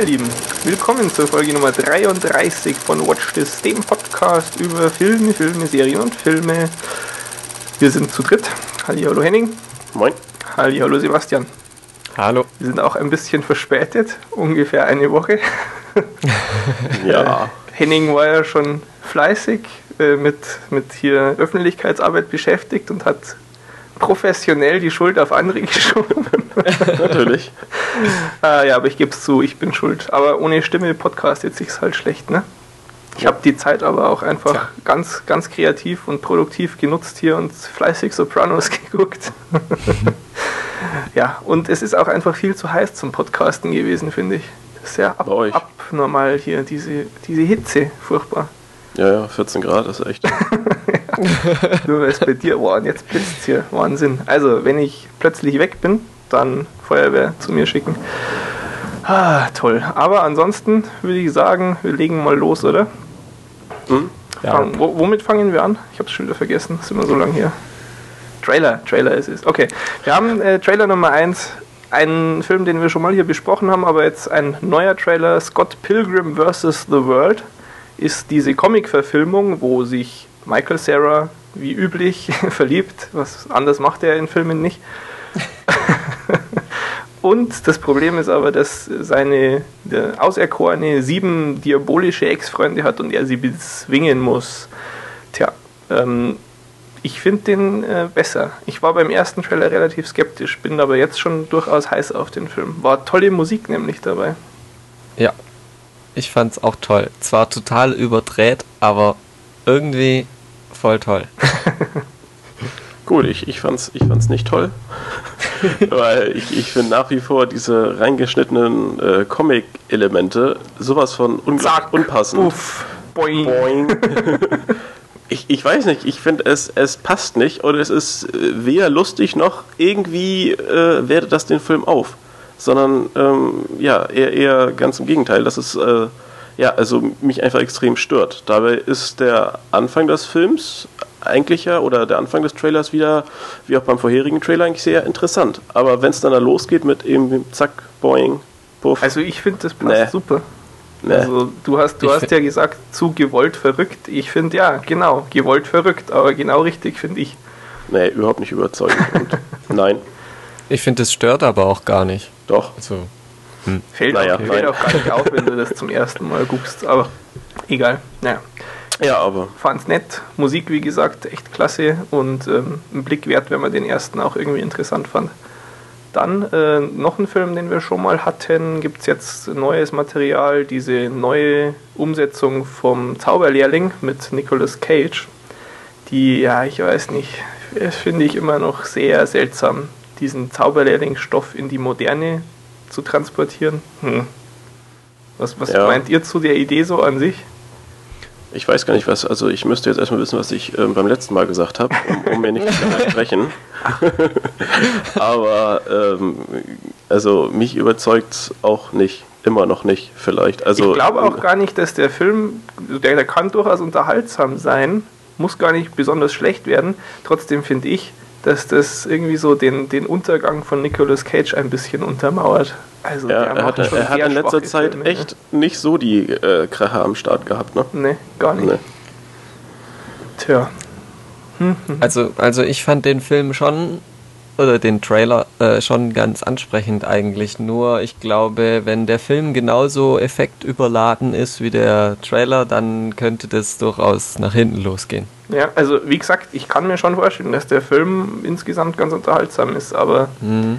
ihr Lieben, willkommen zur Folge Nummer 33 von Watch This, dem Podcast über Filme, Filme, Serien und Filme. Wir sind zu dritt. Hallo Henning. Moin. Hallo Sebastian. Hallo. Wir sind auch ein bisschen verspätet, ungefähr eine Woche. ja. Henning war ja schon fleißig äh, mit, mit hier Öffentlichkeitsarbeit beschäftigt und hat professionell die Schuld auf andere geschoben. Natürlich. äh, ja, aber ich gebe es zu, ich bin schuld. Aber ohne Stimme podcastet sich's halt schlecht, ne? Ich habe die Zeit aber auch einfach ja. ganz, ganz kreativ und produktiv genutzt hier und fleißig Sopranos geguckt. ja, und es ist auch einfach viel zu heiß zum Podcasten gewesen, finde ich. Sehr ab, abnormal hier, diese, diese Hitze, furchtbar. Ja, ja, 14 Grad ist echt. Nur weil es bei dir war und jetzt blitzt es hier. Wahnsinn. Also, wenn ich plötzlich weg bin, dann Feuerwehr zu mir schicken. Ah, toll. Aber ansonsten würde ich sagen, wir legen mal los, oder? Hm? Ja. Fang, womit fangen wir an? Ich habe es schon wieder vergessen. Das ist immer so lang hier. Trailer, Trailer ist es. Okay, wir haben äh, Trailer Nummer 1. Einen Film, den wir schon mal hier besprochen haben, aber jetzt ein neuer Trailer, Scott Pilgrim vs. The World ist diese Comic-Verfilmung, wo sich Michael Sarah wie üblich verliebt. Was anders macht er in Filmen nicht. Und das Problem ist aber, dass seine Auserkorene sieben diabolische Ex-Freunde hat und er sie bezwingen muss. Tja, ähm, ich finde den äh, besser. Ich war beim ersten Trailer relativ skeptisch, bin aber jetzt schon durchaus heiß auf den Film. War tolle Musik nämlich dabei. Ja, ich fand's auch toll. Zwar total überdreht, aber irgendwie voll toll. Gut, ich, ich, fand's, ich fand's nicht toll. weil ich, ich finde nach wie vor diese reingeschnittenen äh, Comic-Elemente sowas von unglaublich unpassend. Uff, boing. boing. ich, ich weiß nicht, ich finde es, es passt nicht oder es ist äh, weder lustig noch irgendwie äh, wertet das den Film auf sondern ähm, ja, eher, eher ganz im Gegenteil, dass es äh, ja, also mich einfach extrem stört. Dabei ist der Anfang des Films eigentlich ja, oder der Anfang des Trailers wieder, wie auch beim vorherigen Trailer, eigentlich sehr interessant. Aber wenn es dann da losgeht mit eben zack, boing, puff. Also ich finde, das passt nee. super. Nee. Also du hast, du hast ja gesagt, zu gewollt verrückt. Ich finde ja, genau, gewollt verrückt, aber genau richtig, finde ich. Nee, überhaupt nicht überzeugend. nein. Ich finde, es stört aber auch gar nicht. Doch. Also, hm. Fällt, naja, auch, fällt auch gar nicht auf, wenn du das zum ersten Mal guckst, aber egal. Naja. Ja, aber. Fand's nett. Musik, wie gesagt, echt klasse und ähm, ein Blick wert, wenn man den ersten auch irgendwie interessant fand. Dann äh, noch ein Film, den wir schon mal hatten, gibt es jetzt neues Material, diese neue Umsetzung vom Zauberlehrling mit Nicolas Cage. Die, ja, ich weiß nicht, finde ich immer noch sehr seltsam diesen Zauberlehrlingsstoff in die Moderne zu transportieren. Hm. Was, was ja. meint ihr zu der Idee so an sich? Ich weiß gar nicht, was, also ich müsste jetzt erstmal wissen, was ich ähm, beim letzten Mal gesagt habe, um, um, mir nicht zu widersprechen. Aber ähm, also mich überzeugt auch nicht, immer noch nicht vielleicht. Also, ich glaube auch gar nicht, dass der Film, der, der kann durchaus unterhaltsam sein, muss gar nicht besonders schlecht werden. Trotzdem finde ich, dass das irgendwie so den, den Untergang von Nicolas Cage ein bisschen untermauert. Also ja, er hat, er hat in letzter Zeit Filme, echt ne? nicht so die äh, Kracher am Start gehabt, ne? Nee, gar nicht. Nee. Tja. Hm, hm. Also, also ich fand den Film schon oder den Trailer äh, schon ganz ansprechend eigentlich. Nur ich glaube, wenn der Film genauso effektüberladen ist wie der Trailer, dann könnte das durchaus nach hinten losgehen. Ja, also wie gesagt, ich kann mir schon vorstellen, dass der Film insgesamt ganz unterhaltsam ist, aber mhm.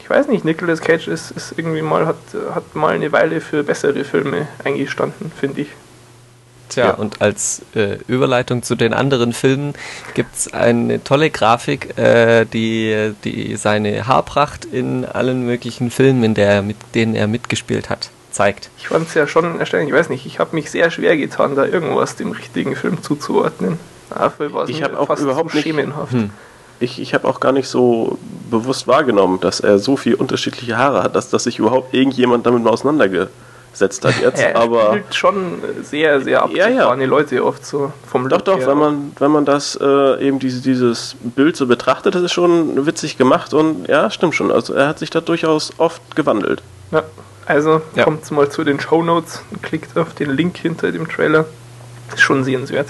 ich weiß nicht, Nicolas Cage ist, ist irgendwie mal, hat, hat mal eine Weile für bessere Filme eingestanden, finde ich. Tja, ja. und als äh, Überleitung zu den anderen Filmen gibt es eine tolle Grafik, äh, die, die seine Haarpracht in allen möglichen Filmen, in der, mit denen er mitgespielt hat, zeigt. Ich fand es ja schon erstaunlich, ich weiß nicht, ich habe mich sehr schwer getan, da irgendwas dem richtigen Film zuzuordnen. Dafür war es ich habe auch überhaupt nicht schemenhaft. Hm. Ich, ich habe auch gar nicht so bewusst wahrgenommen, dass er so viele unterschiedliche Haare hat, dass, dass sich überhaupt irgendjemand damit mal auseinandergesetzt hat jetzt. er aber schon sehr, sehr abgefahrene ja, ja. Leute oft so vom Doch, doch, wenn man, wenn man das äh, eben diese, dieses Bild so betrachtet, das ist schon witzig gemacht und ja, stimmt schon. Also er hat sich da durchaus oft gewandelt. Ja, Also ja. kommt mal zu den Show Notes und klickt auf den Link hinter dem Trailer. Ist schon sehenswert.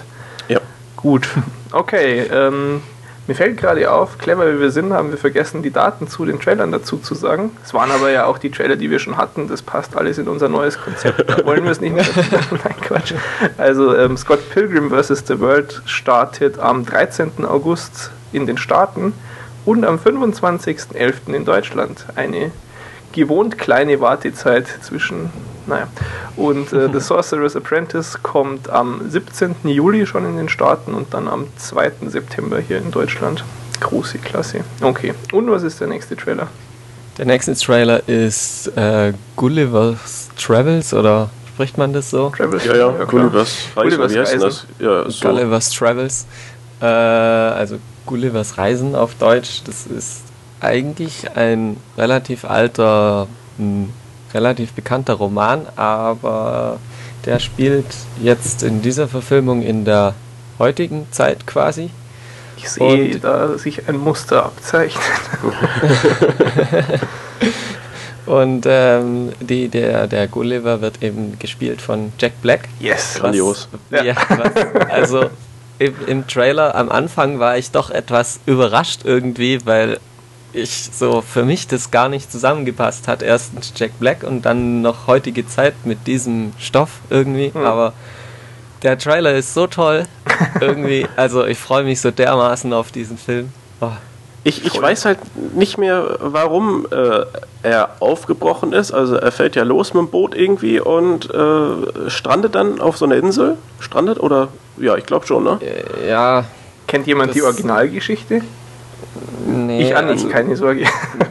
Ja. Gut. Okay, ähm, mir fällt gerade auf, clever wie wir sind, haben wir vergessen, die Daten zu den Trailern dazu zu sagen. Es waren aber ja auch die Trailer, die wir schon hatten. Das passt alles in unser neues Konzept. Da wollen wir es nicht mehr. Nein, Quatsch. Also ähm, Scott Pilgrim vs. The World startet am 13. August in den Staaten und am 25.11. in Deutschland. Eine gewohnt kleine Wartezeit zwischen naja. Und äh, The Sorcerer's Apprentice kommt am 17. Juli schon in den Staaten und dann am 2. September hier in Deutschland. Große Klasse. Okay. Und was ist der nächste Trailer? Der nächste Trailer ist äh, Gulliver's Travels oder spricht man das so? Travels? Ja, ja, ja Gulliver's Reisen. Gulliver's wie heißt Reisen. das? Ja, so. Gulliver's Travels. Äh, also Gullivers Reisen auf Deutsch. Das ist eigentlich ein relativ alter hm, relativ bekannter Roman, aber der spielt jetzt in dieser Verfilmung in der heutigen Zeit quasi. Ich sehe Und da sich ein Muster abzeichnet. Und ähm, die, der, der Gulliver wird eben gespielt von Jack Black. Yes, grandios. Ja. ja was, also im, im Trailer am Anfang war ich doch etwas überrascht irgendwie, weil ich so für mich das gar nicht zusammengepasst hat. Erstens Jack Black und dann noch heutige Zeit mit diesem Stoff irgendwie. Mhm. Aber der Trailer ist so toll. irgendwie, also ich freue mich so dermaßen auf diesen Film. Oh. Ich, ich weiß halt nicht mehr, warum äh, er aufgebrochen ist. Also er fällt ja los mit dem Boot irgendwie und äh, strandet dann auf so einer Insel. Strandet oder? Ja, ich glaube schon, ne? Ja. Kennt jemand die Originalgeschichte? Nee, ich an also keine Sorge.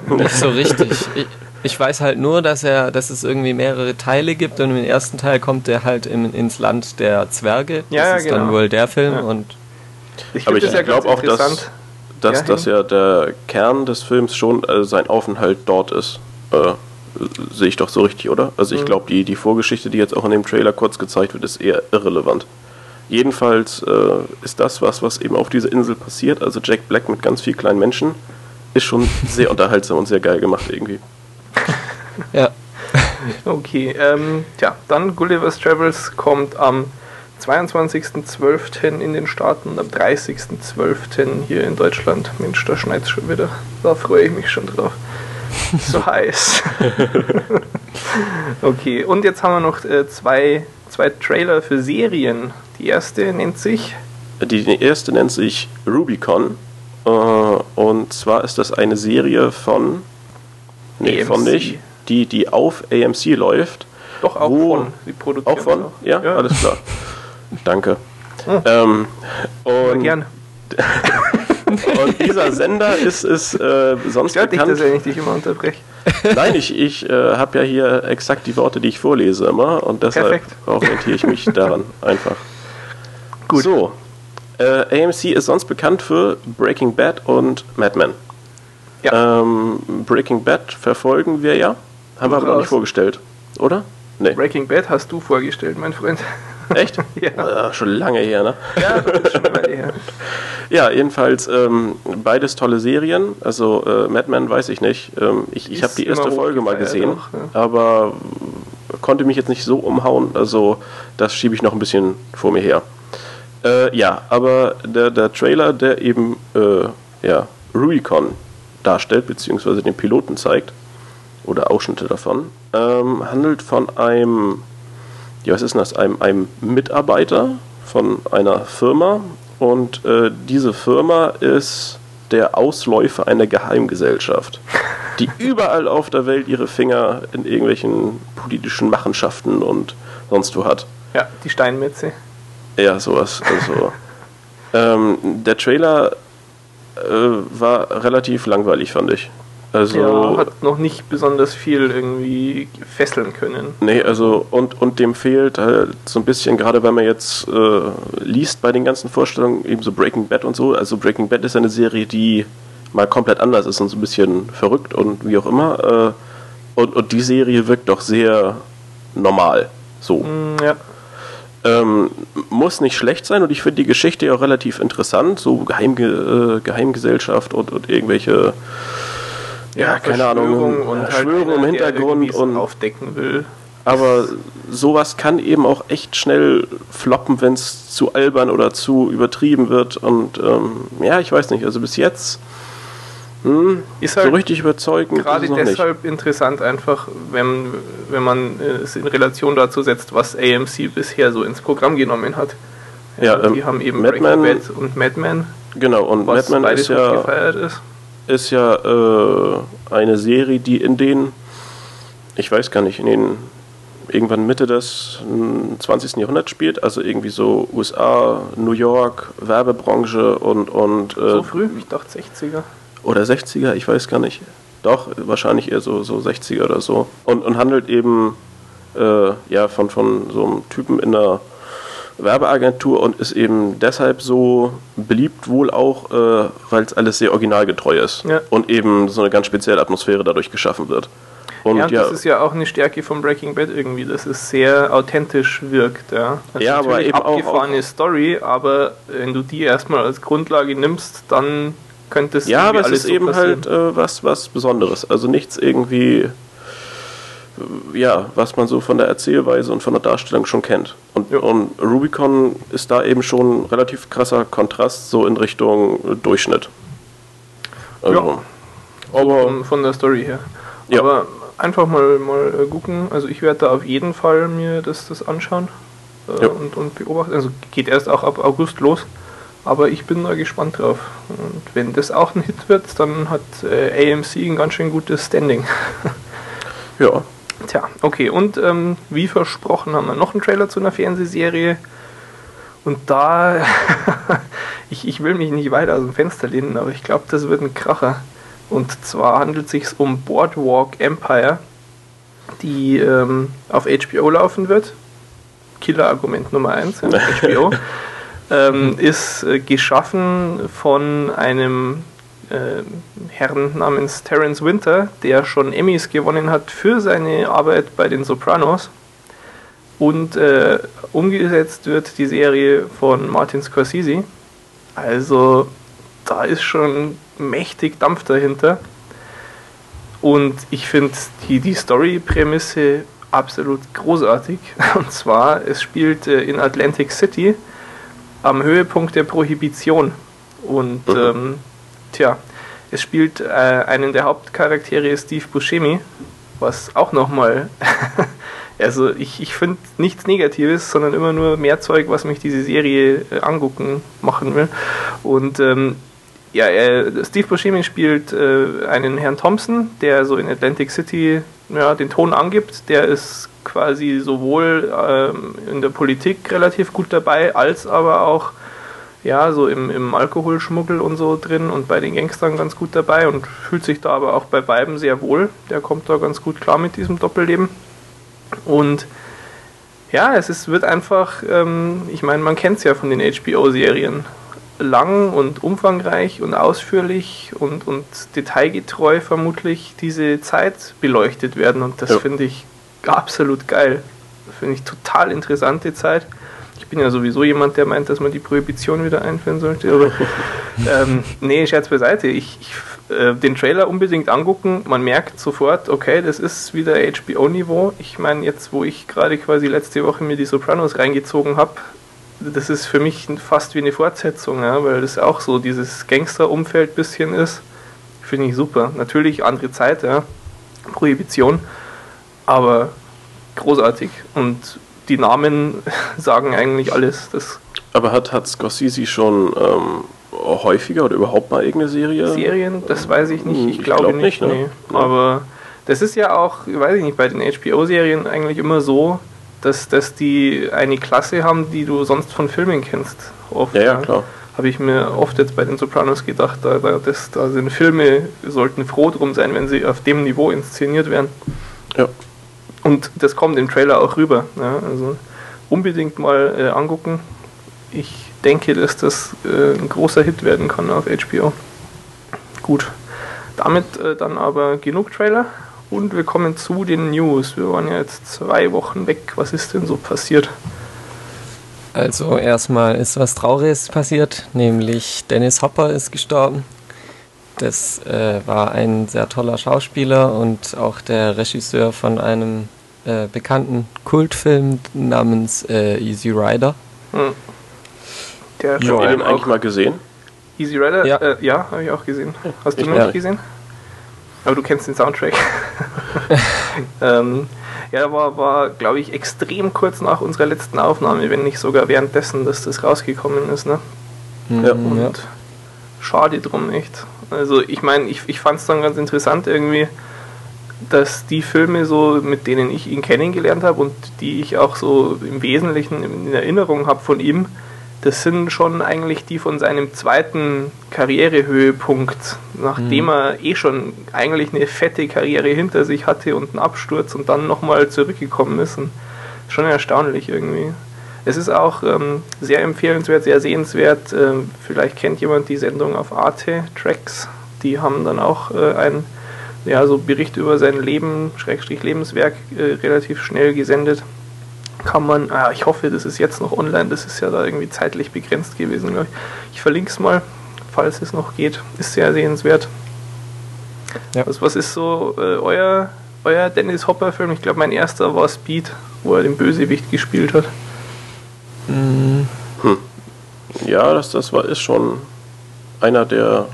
Nicht so richtig. Ich, ich, weiß halt nur, dass er, dass es irgendwie mehrere Teile gibt und im ersten Teil kommt er halt in, ins Land der Zwerge. Ja, das ja, ist genau. dann wohl der Film ja. und ich Aber ich ja glaube auch, dass, dass ja, das ja der Kern des Films schon äh, sein Aufenthalt dort ist. Äh, Sehe ich doch so richtig, oder? Also ich mhm. glaube, die, die Vorgeschichte, die jetzt auch in dem Trailer kurz gezeigt wird, ist eher irrelevant. Jedenfalls äh, ist das was, was eben auf dieser Insel passiert. Also Jack Black mit ganz vielen kleinen Menschen ist schon sehr unterhaltsam und sehr geil gemacht irgendwie. ja. Okay, ähm, tja, dann Gulliver's Travels kommt am 22.12. in den Staaten und am 30.12. hier in Deutschland. Mensch, da schneit es schon wieder. Da freue ich mich schon drauf. So heiß. okay, und jetzt haben wir noch äh, zwei, zwei Trailer für Serien, die erste nennt sich? Die erste nennt sich Rubicon. Äh, und zwar ist das eine Serie von. Nee, AMC. von nicht. Die, die auf AMC läuft. Doch, auch von. Die produzieren auch von? Auch. Ja? ja, alles klar. Danke. Hm. Ähm, und gerne. und dieser Sender ist, ist äh, sonst Stört bekannt. Dich, dass ich dich immer unterbreche. Nein, ich, ich äh, habe ja hier exakt die Worte, die ich vorlese immer und deshalb Perfekt. orientiere ich mich daran einfach. Gut. So, äh, AMC ist sonst bekannt für Breaking Bad und Mad Men. Ja. Ähm, Breaking Bad verfolgen wir ja. Haben wir aber noch nicht vorgestellt, oder? Nee. Breaking Bad hast du vorgestellt, mein Freund. Echt? ja. Äh, schon lange her, ne? Ja, schon lange her. ja, jedenfalls ähm, beides tolle Serien. Also äh, Mad Men weiß ich nicht. Ähm, ich ich habe die erste Folge mal gesehen, auch, ja. aber konnte mich jetzt nicht so umhauen. Also das schiebe ich noch ein bisschen vor mir her. Äh, ja, aber der, der Trailer, der eben äh, ja, Rubicon darstellt, beziehungsweise den Piloten zeigt, oder Ausschnitte davon, ähm, handelt von einem, ja, was ist denn das, einem, einem Mitarbeiter von einer Firma und äh, diese Firma ist der Ausläufer einer Geheimgesellschaft, die überall auf der Welt ihre Finger in irgendwelchen politischen Machenschaften und sonst wo hat. Ja, die Steinmetze. Ja, sowas. Also, ähm, der Trailer äh, war relativ langweilig, fand ich. Also, ja, hat noch nicht besonders viel irgendwie fesseln können. Nee, also und, und dem fehlt halt so ein bisschen, gerade wenn man jetzt äh, liest bei den ganzen Vorstellungen, eben so Breaking Bad und so. Also Breaking Bad ist eine Serie, die mal komplett anders ist und so ein bisschen verrückt und wie auch immer. Äh, und, und die Serie wirkt doch sehr normal. So. Mm, ja. Ähm, muss nicht schlecht sein und ich finde die Geschichte ja auch relativ interessant, so Geheimge äh, Geheimgesellschaft und, und irgendwelche ja, keine Ahnung, und halt Verschwörung im Hintergrund und aufdecken will. Aber sowas kann eben auch echt schnell floppen, wenn es zu albern oder zu übertrieben wird. Und ähm, ja, ich weiß nicht. Also bis jetzt hm, ist halt so richtig überzeugend. Gerade deshalb nicht. interessant, einfach, wenn, wenn man es in Relation dazu setzt, was AMC bisher so ins Programm genommen hat. Ja, ja die ähm, haben eben Madman und Madman. Genau, und Madman ist ja, ist. Ist ja äh, eine Serie, die in den, ich weiß gar nicht, in den irgendwann Mitte des 20. Jahrhunderts spielt, also irgendwie so USA, New York, Werbebranche und. und äh, so früh? Ich dachte 60er. Oder 60er, ich weiß gar nicht. Doch, wahrscheinlich eher so, so 60er oder so. Und, und handelt eben äh, ja, von, von so einem Typen in der Werbeagentur und ist eben deshalb so beliebt, wohl auch, äh, weil es alles sehr originalgetreu ist ja. und eben so eine ganz spezielle Atmosphäre dadurch geschaffen wird. Und ja, ja, das ist ja auch eine Stärke von Breaking Bad irgendwie, dass es sehr authentisch wirkt. Ja, also ja aber eben abgefahrene auch, Story, aber wenn du die erstmal als Grundlage nimmst, dann könnte es Ja, aber es ist so eben passieren. halt äh, was, was Besonderes. Also nichts irgendwie, ja, was man so von der Erzählweise und von der Darstellung schon kennt. Und, ja. und Rubicon ist da eben schon ein relativ krasser Kontrast so in Richtung Durchschnitt. Also, ja. Aber von, von der Story her. Ja. Aber einfach mal, mal äh, gucken. Also ich werde da auf jeden Fall mir das, das anschauen äh, ja. und, und beobachten. Also geht erst auch ab August los. Aber ich bin da gespannt drauf. Und wenn das auch ein Hit wird, dann hat äh, AMC ein ganz schön gutes Standing. ja. Tja, okay. Und ähm, wie versprochen haben wir noch einen Trailer zu einer Fernsehserie. Und da, ich, ich will mich nicht weiter aus dem Fenster lehnen, aber ich glaube, das wird ein Kracher. Und zwar handelt es sich um Boardwalk Empire, die ähm, auf HBO laufen wird. Killer-Argument Nummer 1, ja, HBO. ähm, ist äh, geschaffen von einem äh, Herrn namens Terence Winter, der schon Emmys gewonnen hat für seine Arbeit bei den Sopranos. Und äh, umgesetzt wird die Serie von Martin Scorsese. Also da ist schon mächtig Dampf dahinter. Und ich finde die, die Story-Prämisse absolut großartig. Und zwar, es spielt äh, in Atlantic City am Höhepunkt der Prohibition. Und mhm. ähm, tja, es spielt äh, einen der Hauptcharaktere Steve Buscemi, was auch nochmal, also ich, ich finde nichts Negatives, sondern immer nur mehr Zeug, was mich diese Serie äh, angucken machen will. Und ähm, ja, äh, Steve Buscemi spielt äh, einen Herrn Thompson, der so in Atlantic City ja, den Ton angibt. Der ist quasi sowohl ähm, in der Politik relativ gut dabei, als aber auch ja, so im, im Alkoholschmuggel und so drin und bei den Gangstern ganz gut dabei und fühlt sich da aber auch bei beiden sehr wohl. Der kommt da ganz gut klar mit diesem Doppelleben. Und ja, es ist, wird einfach, ähm, ich meine, man kennt es ja von den HBO-Serien lang und umfangreich und ausführlich und, und detailgetreu vermutlich diese Zeit beleuchtet werden. Und das ja. finde ich absolut geil. Finde ich total interessante Zeit. Ich bin ja sowieso jemand, der meint, dass man die Prohibition wieder einführen sollte. Aber ähm, nee, Scherz beiseite. Ich, ich äh, den Trailer unbedingt angucken. Man merkt sofort, okay, das ist wieder HBO-Niveau. Ich meine, jetzt, wo ich gerade quasi letzte Woche mir die Sopranos reingezogen habe, das ist für mich fast wie eine Fortsetzung, ja, weil das auch so dieses Gangster-Umfeld bisschen ist. Finde ich super. Natürlich andere Zeit, ja. Prohibition, aber großartig. Und die Namen sagen eigentlich alles. Das aber hat, hat Scorsese schon ähm, häufiger oder überhaupt mal irgendeine Serie? Serien, das weiß ich nicht. Ich, ich glaube glaub nicht. nicht ne? nee. Aber das ist ja auch, weiß ich nicht, bei den HBO-Serien eigentlich immer so, dass, dass die eine Klasse haben, die du sonst von Filmen kennst. Oft, ja, ja, klar. Habe ich mir oft jetzt bei den Sopranos gedacht, da, da, das, da sind Filme, sollten froh drum sein, wenn sie auf dem Niveau inszeniert werden. Ja. Und das kommt im Trailer auch rüber. Ja, also unbedingt mal äh, angucken. Ich denke, dass das äh, ein großer Hit werden kann auf HBO. Gut. Damit äh, dann aber genug Trailer. Und wir kommen zu den News. Wir waren ja jetzt zwei Wochen weg. Was ist denn so passiert? Also erstmal ist was Trauriges passiert, nämlich Dennis Hopper ist gestorben. Das äh, war ein sehr toller Schauspieler und auch der Regisseur von einem äh, bekannten Kultfilm namens äh, Easy Rider. Hm. Der Hast du den eigentlich mal gesehen? Easy Rider? Ja, äh, ja habe ich auch gesehen. Hast du ihn noch nicht gesehen? Aber du kennst den Soundtrack. ähm, ja, war, war glaube ich, extrem kurz nach unserer letzten Aufnahme, wenn nicht sogar währenddessen, dass das rausgekommen ist. Ne? Mhm, ja. Und ja. schade drum echt. Also ich meine, ich, ich fand es dann ganz interessant irgendwie, dass die Filme so, mit denen ich ihn kennengelernt habe und die ich auch so im Wesentlichen in Erinnerung habe von ihm, das sind schon eigentlich die von seinem zweiten Karrierehöhepunkt, nachdem mhm. er eh schon eigentlich eine fette Karriere hinter sich hatte und einen Absturz und dann nochmal zurückgekommen ist. Und schon erstaunlich irgendwie. Es ist auch ähm, sehr empfehlenswert, sehr sehenswert. Ähm, vielleicht kennt jemand die Sendung auf Arte Tracks. Die haben dann auch äh, einen ja, so Bericht über sein Leben, Schrägstrich Lebenswerk, äh, relativ schnell gesendet kann man, ah, ich hoffe, das ist jetzt noch online, das ist ja da irgendwie zeitlich begrenzt gewesen, glaube ich. Ich verlinke es mal, falls es noch geht. Ist sehr sehenswert. Ja. Was, was ist so äh, euer, euer Dennis Hopper-Film? Ich glaube, mein erster war Speed, wo er den Bösewicht gespielt hat. Hm. Ja, das, das war, ist schon einer der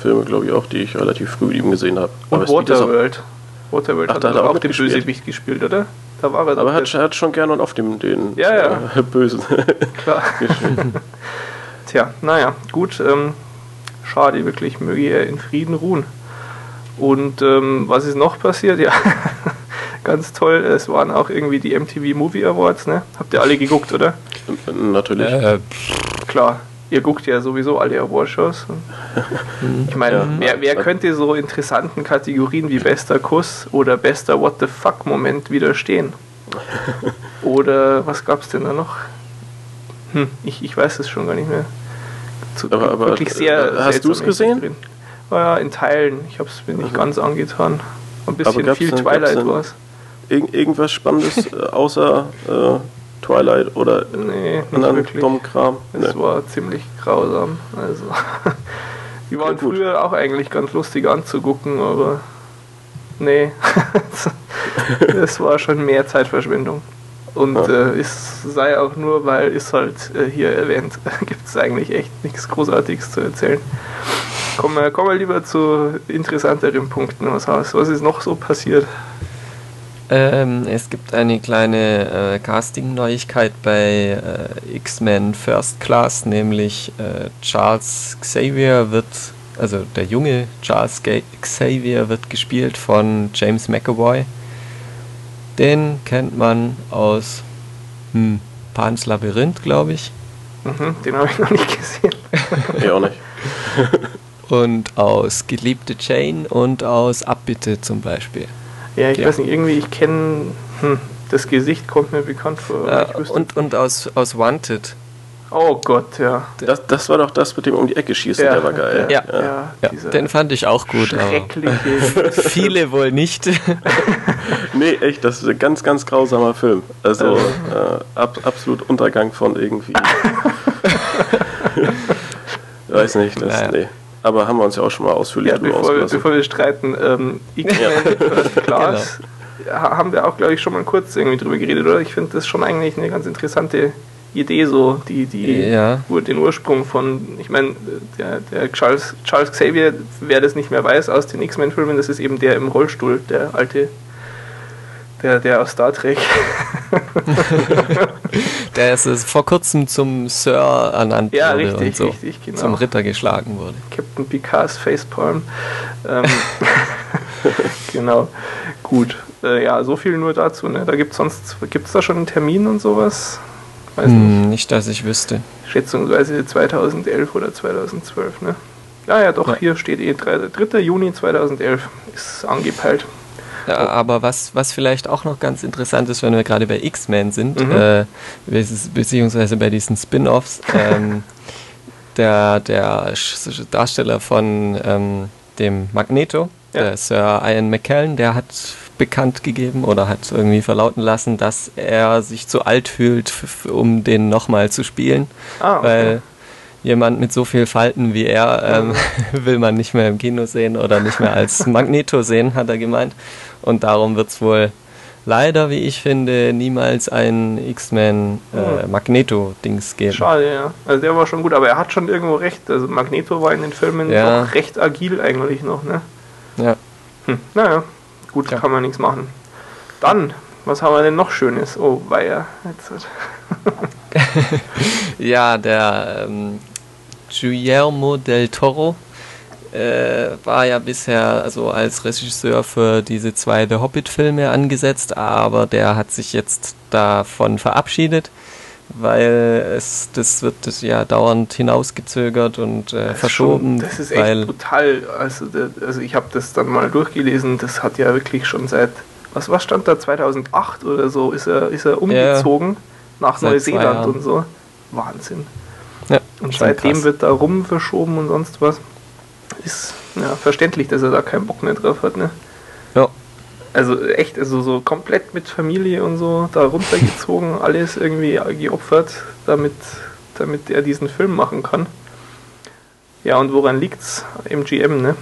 Filme, glaube ich, auch, die ich relativ früh ihm gesehen habe. Und Waterworld. Waterworld Ach, hat, hat er auch, auch den Bösewicht gespielt, oder? Da war er Aber er hat, hat schon gerne und auf dem den ja, ja. Äh, Bösen Klar. Tja, naja, gut. Ähm, schade, wirklich. Möge er in Frieden ruhen. Und ähm, was ist noch passiert? Ja, ganz toll. Es waren auch irgendwie die MTV Movie Awards, ne? Habt ihr alle geguckt, oder? Natürlich. Äh, klar ihr guckt ja sowieso alle Awardshows. Ich meine, ja. wer, wer könnte so interessanten Kategorien wie bester Kuss oder bester What the fuck Moment widerstehen? Oder was gab es denn da noch? Hm, ich, ich weiß es schon gar nicht mehr. Zu, aber, aber wirklich sehr äh, hast du es gesehen? Drin. Ja, in Teilen. Ich habe es mir nicht ganz angetan. Ein bisschen viel Twilight war es. Irg irgendwas Spannendes äh, außer äh, Twilight oder nee, anderen dummen Kram. Es nee. war ziemlich grausam. Also die waren ja, früher auch eigentlich ganz lustig anzugucken, aber nee, es war schon mehr Zeitverschwendung. Und ja. äh, es sei auch nur, weil ist halt äh, hier erwähnt, gibt es eigentlich echt nichts Großartiges zu erzählen. Kommen wir, kommen wir lieber zu interessanteren Punkten. Was, was ist noch so passiert? Ähm, es gibt eine kleine äh, Casting-Neuigkeit bei äh, X-Men First Class, nämlich äh, Charles Xavier wird, also der junge Charles Xavier wird gespielt von James McAvoy. Den kennt man aus hm, Pan's Labyrinth, glaube ich. Mhm, den habe ich noch nicht gesehen. ich auch nicht. und aus Geliebte Jane und aus Abbitte zum Beispiel. Ja, ich ja. weiß nicht, irgendwie, ich kenne, hm, das Gesicht kommt mir bekannt vor. Äh, und und aus, aus Wanted. Oh Gott, ja. Das, das war doch das mit dem um die Ecke schießen, ja, der war geil. Ja, ja. ja den fand ich auch gut. Aber viele wohl nicht. nee, echt, das ist ein ganz, ganz grausamer Film. Also äh, ab, absolut Untergang von irgendwie. Weiß nicht, das, naja. nee aber haben wir uns ja auch schon mal ausführlich ja, bevor, wir, bevor wir streiten, ähm, X-Men Class genau. haben wir auch, glaube ich, schon mal kurz irgendwie drüber geredet, oder? Ich finde das schon eigentlich eine ganz interessante Idee, so die, die ja. den Ursprung von, ich meine, der, der Charles, Charles Xavier, wer das nicht mehr weiß aus den X-Men-Filmen, das ist eben der im Rollstuhl, der alte der, der aus Star Trek. der ist vor kurzem zum Sir ernannt ja, wurde richtig, und so richtig, genau. zum Ritter geschlagen wurde. Captain Picards Facepalm. Ähm, genau. Gut. Äh, ja, so viel nur dazu. Ne? Da gibt es sonst, gibt es da schon einen Termin und sowas? Weiß hm, nicht. nicht, dass ich wüsste. Schätzungsweise 2011 oder 2012, ne? Ja, ja, doch, ja. hier steht eh 3. 3. Juni 2011 ist angepeilt. Ja, aber was, was vielleicht auch noch ganz interessant ist, wenn wir gerade bei X-Men sind, mhm. äh, beziehungsweise bei diesen Spin-Offs, ähm, der, der Darsteller von ähm, dem Magneto, ja. Sir Ian McKellen, der hat bekannt gegeben oder hat irgendwie verlauten lassen, dass er sich zu alt fühlt, um den nochmal zu spielen. Ah, okay. Weil jemand mit so viel Falten wie er ähm, will man nicht mehr im Kino sehen oder nicht mehr als Magneto sehen, hat er gemeint. Und darum wird es wohl leider, wie ich finde, niemals ein X-Men äh, hm. Magneto-Dings geben. Schade, ja. Also der war schon gut, aber er hat schon irgendwo recht. Also Magneto war in den Filmen ja. doch recht agil eigentlich noch, ne? Ja. Hm. Naja, gut, ja. kann man nichts machen. Dann, was haben wir denn noch Schönes? Oh, weia. ja, der ähm, Guillermo del Toro äh, war ja bisher also als Regisseur für diese zwei The Hobbit-Filme angesetzt, aber der hat sich jetzt davon verabschiedet, weil es das wird das ja dauernd hinausgezögert und äh, das verschoben. Schon, das ist echt brutal. Also, also ich habe das dann mal durchgelesen. Das hat ja wirklich schon seit was, was stand da 2008 oder so ist er ist er umgezogen ja, nach Neuseeland und so. Wahnsinn. Ja, und seitdem krass. wird da rum verschoben und sonst was ist ja, verständlich, dass er da keinen Bock mehr drauf hat, ne? Ja. Also echt, also so komplett mit Familie und so da runtergezogen, alles irgendwie geopfert, damit, damit er diesen Film machen kann. Ja, und woran liegt's? MGM, ne?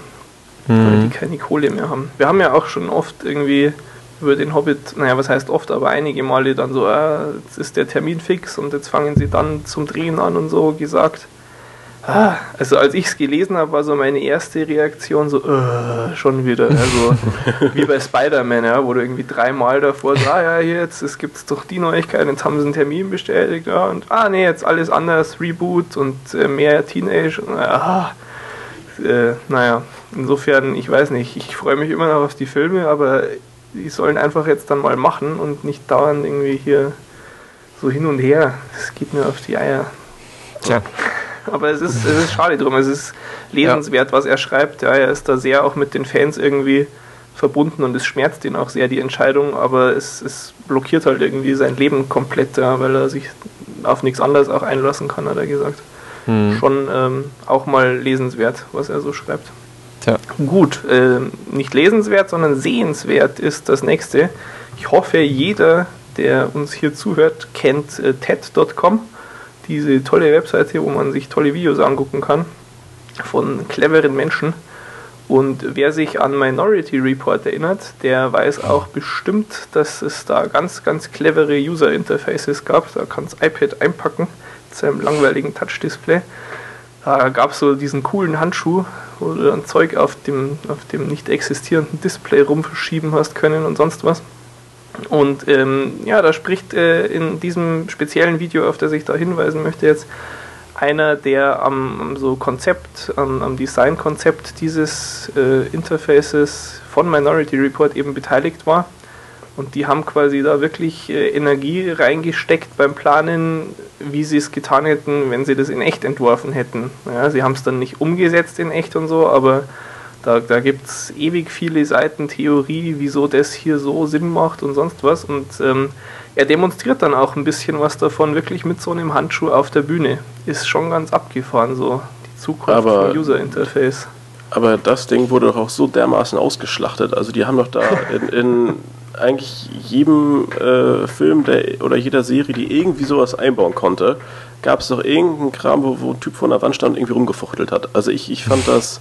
Mhm. Weil die keine Kohle mehr haben. Wir haben ja auch schon oft irgendwie über den Hobbit, naja, was heißt oft, aber einige Male dann so, äh, jetzt ist der Termin fix und jetzt fangen sie dann zum Drehen an und so gesagt. Ah, also als ich es gelesen habe, war so meine erste Reaktion so, uh, schon wieder. Also wie bei Spider-Man, ja, wo du irgendwie dreimal davor so, ah ja, jetzt, es gibt doch die Neuigkeit, jetzt haben sie einen Termin bestätigt, ja, und ah nee, jetzt alles anders, Reboot und äh, mehr Teenage. Und, ah, äh, naja, insofern, ich weiß nicht, ich freue mich immer noch auf die Filme, aber die sollen einfach jetzt dann mal machen und nicht dauernd irgendwie hier so hin und her. Das geht mir auf die Eier. Tja aber es ist, es ist schade drum. Es ist lesenswert, was er schreibt. Ja, er ist da sehr auch mit den Fans irgendwie verbunden und es schmerzt ihn auch sehr, die Entscheidung, aber es, es blockiert halt irgendwie sein Leben komplett, ja, weil er sich auf nichts anderes auch einlassen kann, hat er gesagt. Hm. Schon ähm, auch mal lesenswert, was er so schreibt. Tja. Gut, äh, nicht lesenswert, sondern sehenswert ist das nächste. Ich hoffe, jeder, der uns hier zuhört, kennt äh, TED.com diese tolle Webseite, wo man sich tolle Videos angucken kann von cleveren Menschen. Und wer sich an Minority Report erinnert, der weiß auch bestimmt, dass es da ganz, ganz clevere User Interfaces gab. Da kann das iPad einpacken zu einem langweiligen Touch-Display. Da gab es so diesen coolen Handschuh, wo du dann Zeug auf dem, auf dem nicht existierenden Display rumverschieben hast können und sonst was. Und ähm, ja, da spricht äh, in diesem speziellen Video, auf das ich da hinweisen möchte jetzt, einer, der am, so Konzept, am, am Designkonzept dieses äh, Interfaces von Minority Report eben beteiligt war. Und die haben quasi da wirklich äh, Energie reingesteckt beim Planen, wie sie es getan hätten, wenn sie das in echt entworfen hätten. Ja, sie haben es dann nicht umgesetzt in echt und so, aber da, da gibt es ewig viele Seiten Theorie, wieso das hier so Sinn macht und sonst was. Und ähm, er demonstriert dann auch ein bisschen was davon, wirklich mit so einem Handschuh auf der Bühne. Ist schon ganz abgefahren, so die Zukunft aber, vom User Interface. Aber das Ding wurde doch auch so dermaßen ausgeschlachtet. Also die haben doch da in, in eigentlich jedem äh, Film der, oder jeder Serie, die irgendwie sowas einbauen konnte, gab es doch irgendeinen Kram, wo, wo ein Typ vor der Wand stand und irgendwie rumgefuchtelt hat. Also ich, ich fand das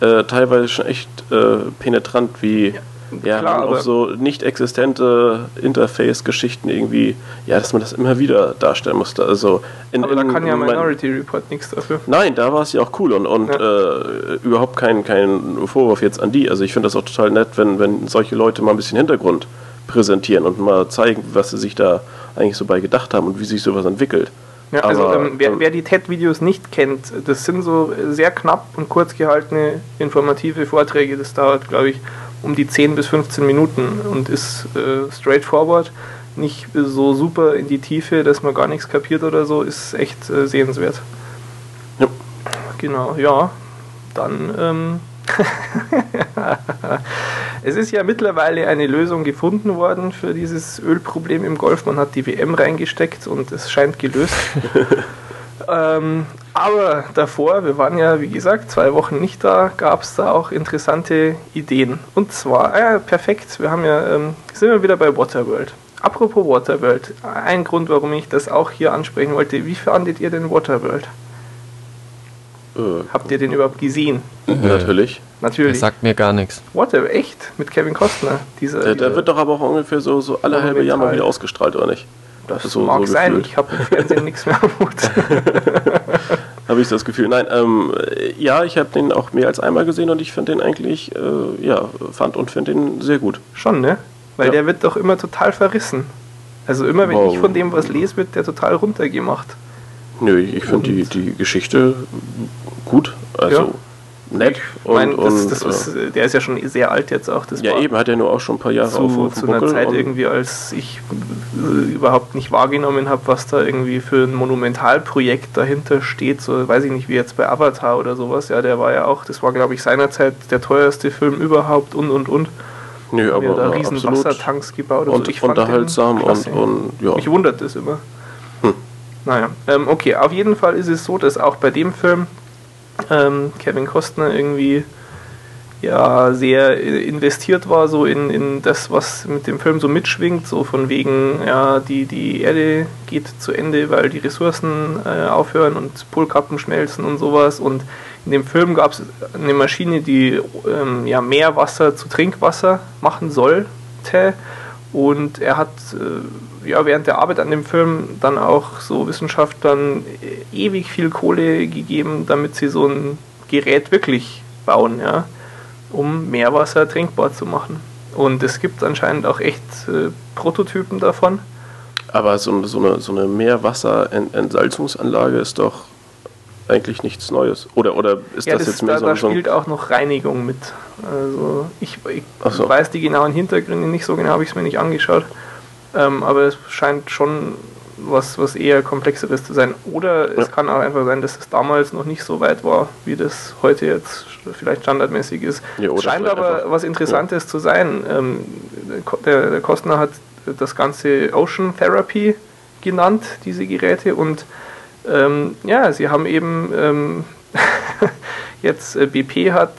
äh, teilweise schon echt äh, penetrant, wie ja, Klar, auch so nicht existente Interface-Geschichten irgendwie, ja, dass man das immer wieder darstellen musste. Also in, aber da kann ja Minority Report nichts dafür. Nein, da war es ja auch cool und, und ja. äh, überhaupt kein, kein Vorwurf jetzt an die. Also ich finde das auch total nett, wenn, wenn solche Leute mal ein bisschen Hintergrund präsentieren und mal zeigen, was sie sich da eigentlich so bei gedacht haben und wie sich sowas entwickelt. Ja, also ähm, wer, ähm, wer, die TED-Videos nicht kennt, das sind so sehr knapp und kurz gehaltene informative Vorträge. Das dauert, glaube ich, um die 10 bis 15 Minuten und ist äh, straightforward, nicht so super in die Tiefe, dass man gar nichts kapiert oder so, ist echt äh, sehenswert. Ja. Genau, ja. Dann ähm, es ist ja mittlerweile eine Lösung gefunden worden für dieses Ölproblem im Golf. Man hat die WM reingesteckt und es scheint gelöst. ähm, aber davor, wir waren ja wie gesagt zwei Wochen nicht da, gab es da auch interessante Ideen. Und zwar, ja, perfekt, wir haben ja, ähm, sind wir wieder bei Waterworld. Apropos Waterworld, ein Grund, warum ich das auch hier ansprechen wollte, wie fandet ihr denn Waterworld? Äh, Habt ihr den überhaupt gesehen? Äh, natürlich. Natürlich. Das sagt mir gar nichts. What, echt? Mit Kevin Costner? Diese, der, der wird doch aber auch ungefähr so, so alle halbe Jahr mal wieder ausgestrahlt, oder nicht? Das so, mag so sein. Ich habe im Fernsehen nichts mehr am Hut. habe ich das Gefühl. Nein, ähm, ja, ich habe den auch mehr als einmal gesehen und ich finde den eigentlich, äh, ja, fand und finde den sehr gut. Schon, ne? Weil ja. der wird doch immer total verrissen. Also immer, wenn wow. ich von dem was lese, wird der total runtergemacht. Nö, ich finde die, die Geschichte gut. Also ja nett. Und, das, das ist, der ist ja schon sehr alt jetzt auch. Das ja, eben, hat er nur auch schon ein paar Jahre zu, auf, auf Zu einer Zeit irgendwie, als ich äh, überhaupt nicht wahrgenommen habe, was da irgendwie für ein Monumentalprojekt dahinter steht. So, weiß ich nicht, wie jetzt bei Avatar oder sowas. Ja, der war ja auch, das war, glaube ich, seinerzeit der teuerste Film überhaupt und und und. Nö, aber, ja, da riesen Wassertanks gebaut und, so. ich unterhaltsam und, und ja. Mich wundert das immer. Hm. Naja, ähm, okay, auf jeden Fall ist es so, dass auch bei dem Film ähm, Kevin Costner irgendwie ja sehr investiert war so in, in das, was mit dem Film so mitschwingt, so von wegen, ja, die, die Erde geht zu Ende, weil die Ressourcen äh, aufhören und Polkappen schmelzen und sowas. Und in dem Film gab es eine Maschine, die ähm, ja, Meerwasser zu Trinkwasser machen sollte. Und er hat äh, ja, während der Arbeit an dem Film dann auch so Wissenschaftlern ewig viel Kohle gegeben, damit sie so ein Gerät wirklich bauen, ja, um Meerwasser trinkbar zu machen. Und es gibt anscheinend auch echt äh, Prototypen davon. Aber so, so eine, so eine Meerwasserentsalzungsanlage ist doch eigentlich nichts Neues. Oder, oder ist ja, das, das, jetzt mehr da, so Da spielt auch noch Reinigung mit. Also ich, ich so. weiß die genauen Hintergründe nicht so genau, habe ich es mir nicht angeschaut. Ähm, aber es scheint schon was, was eher komplexeres zu sein. Oder ja. es kann auch einfach sein, dass es damals noch nicht so weit war, wie das heute jetzt vielleicht standardmäßig ist. Ja, es scheint aber einfach, was Interessantes ja. zu sein. Ähm, der, der Kostner hat das ganze Ocean Therapy genannt, diese Geräte, und ähm, ja, sie haben eben ähm, jetzt äh, BP hat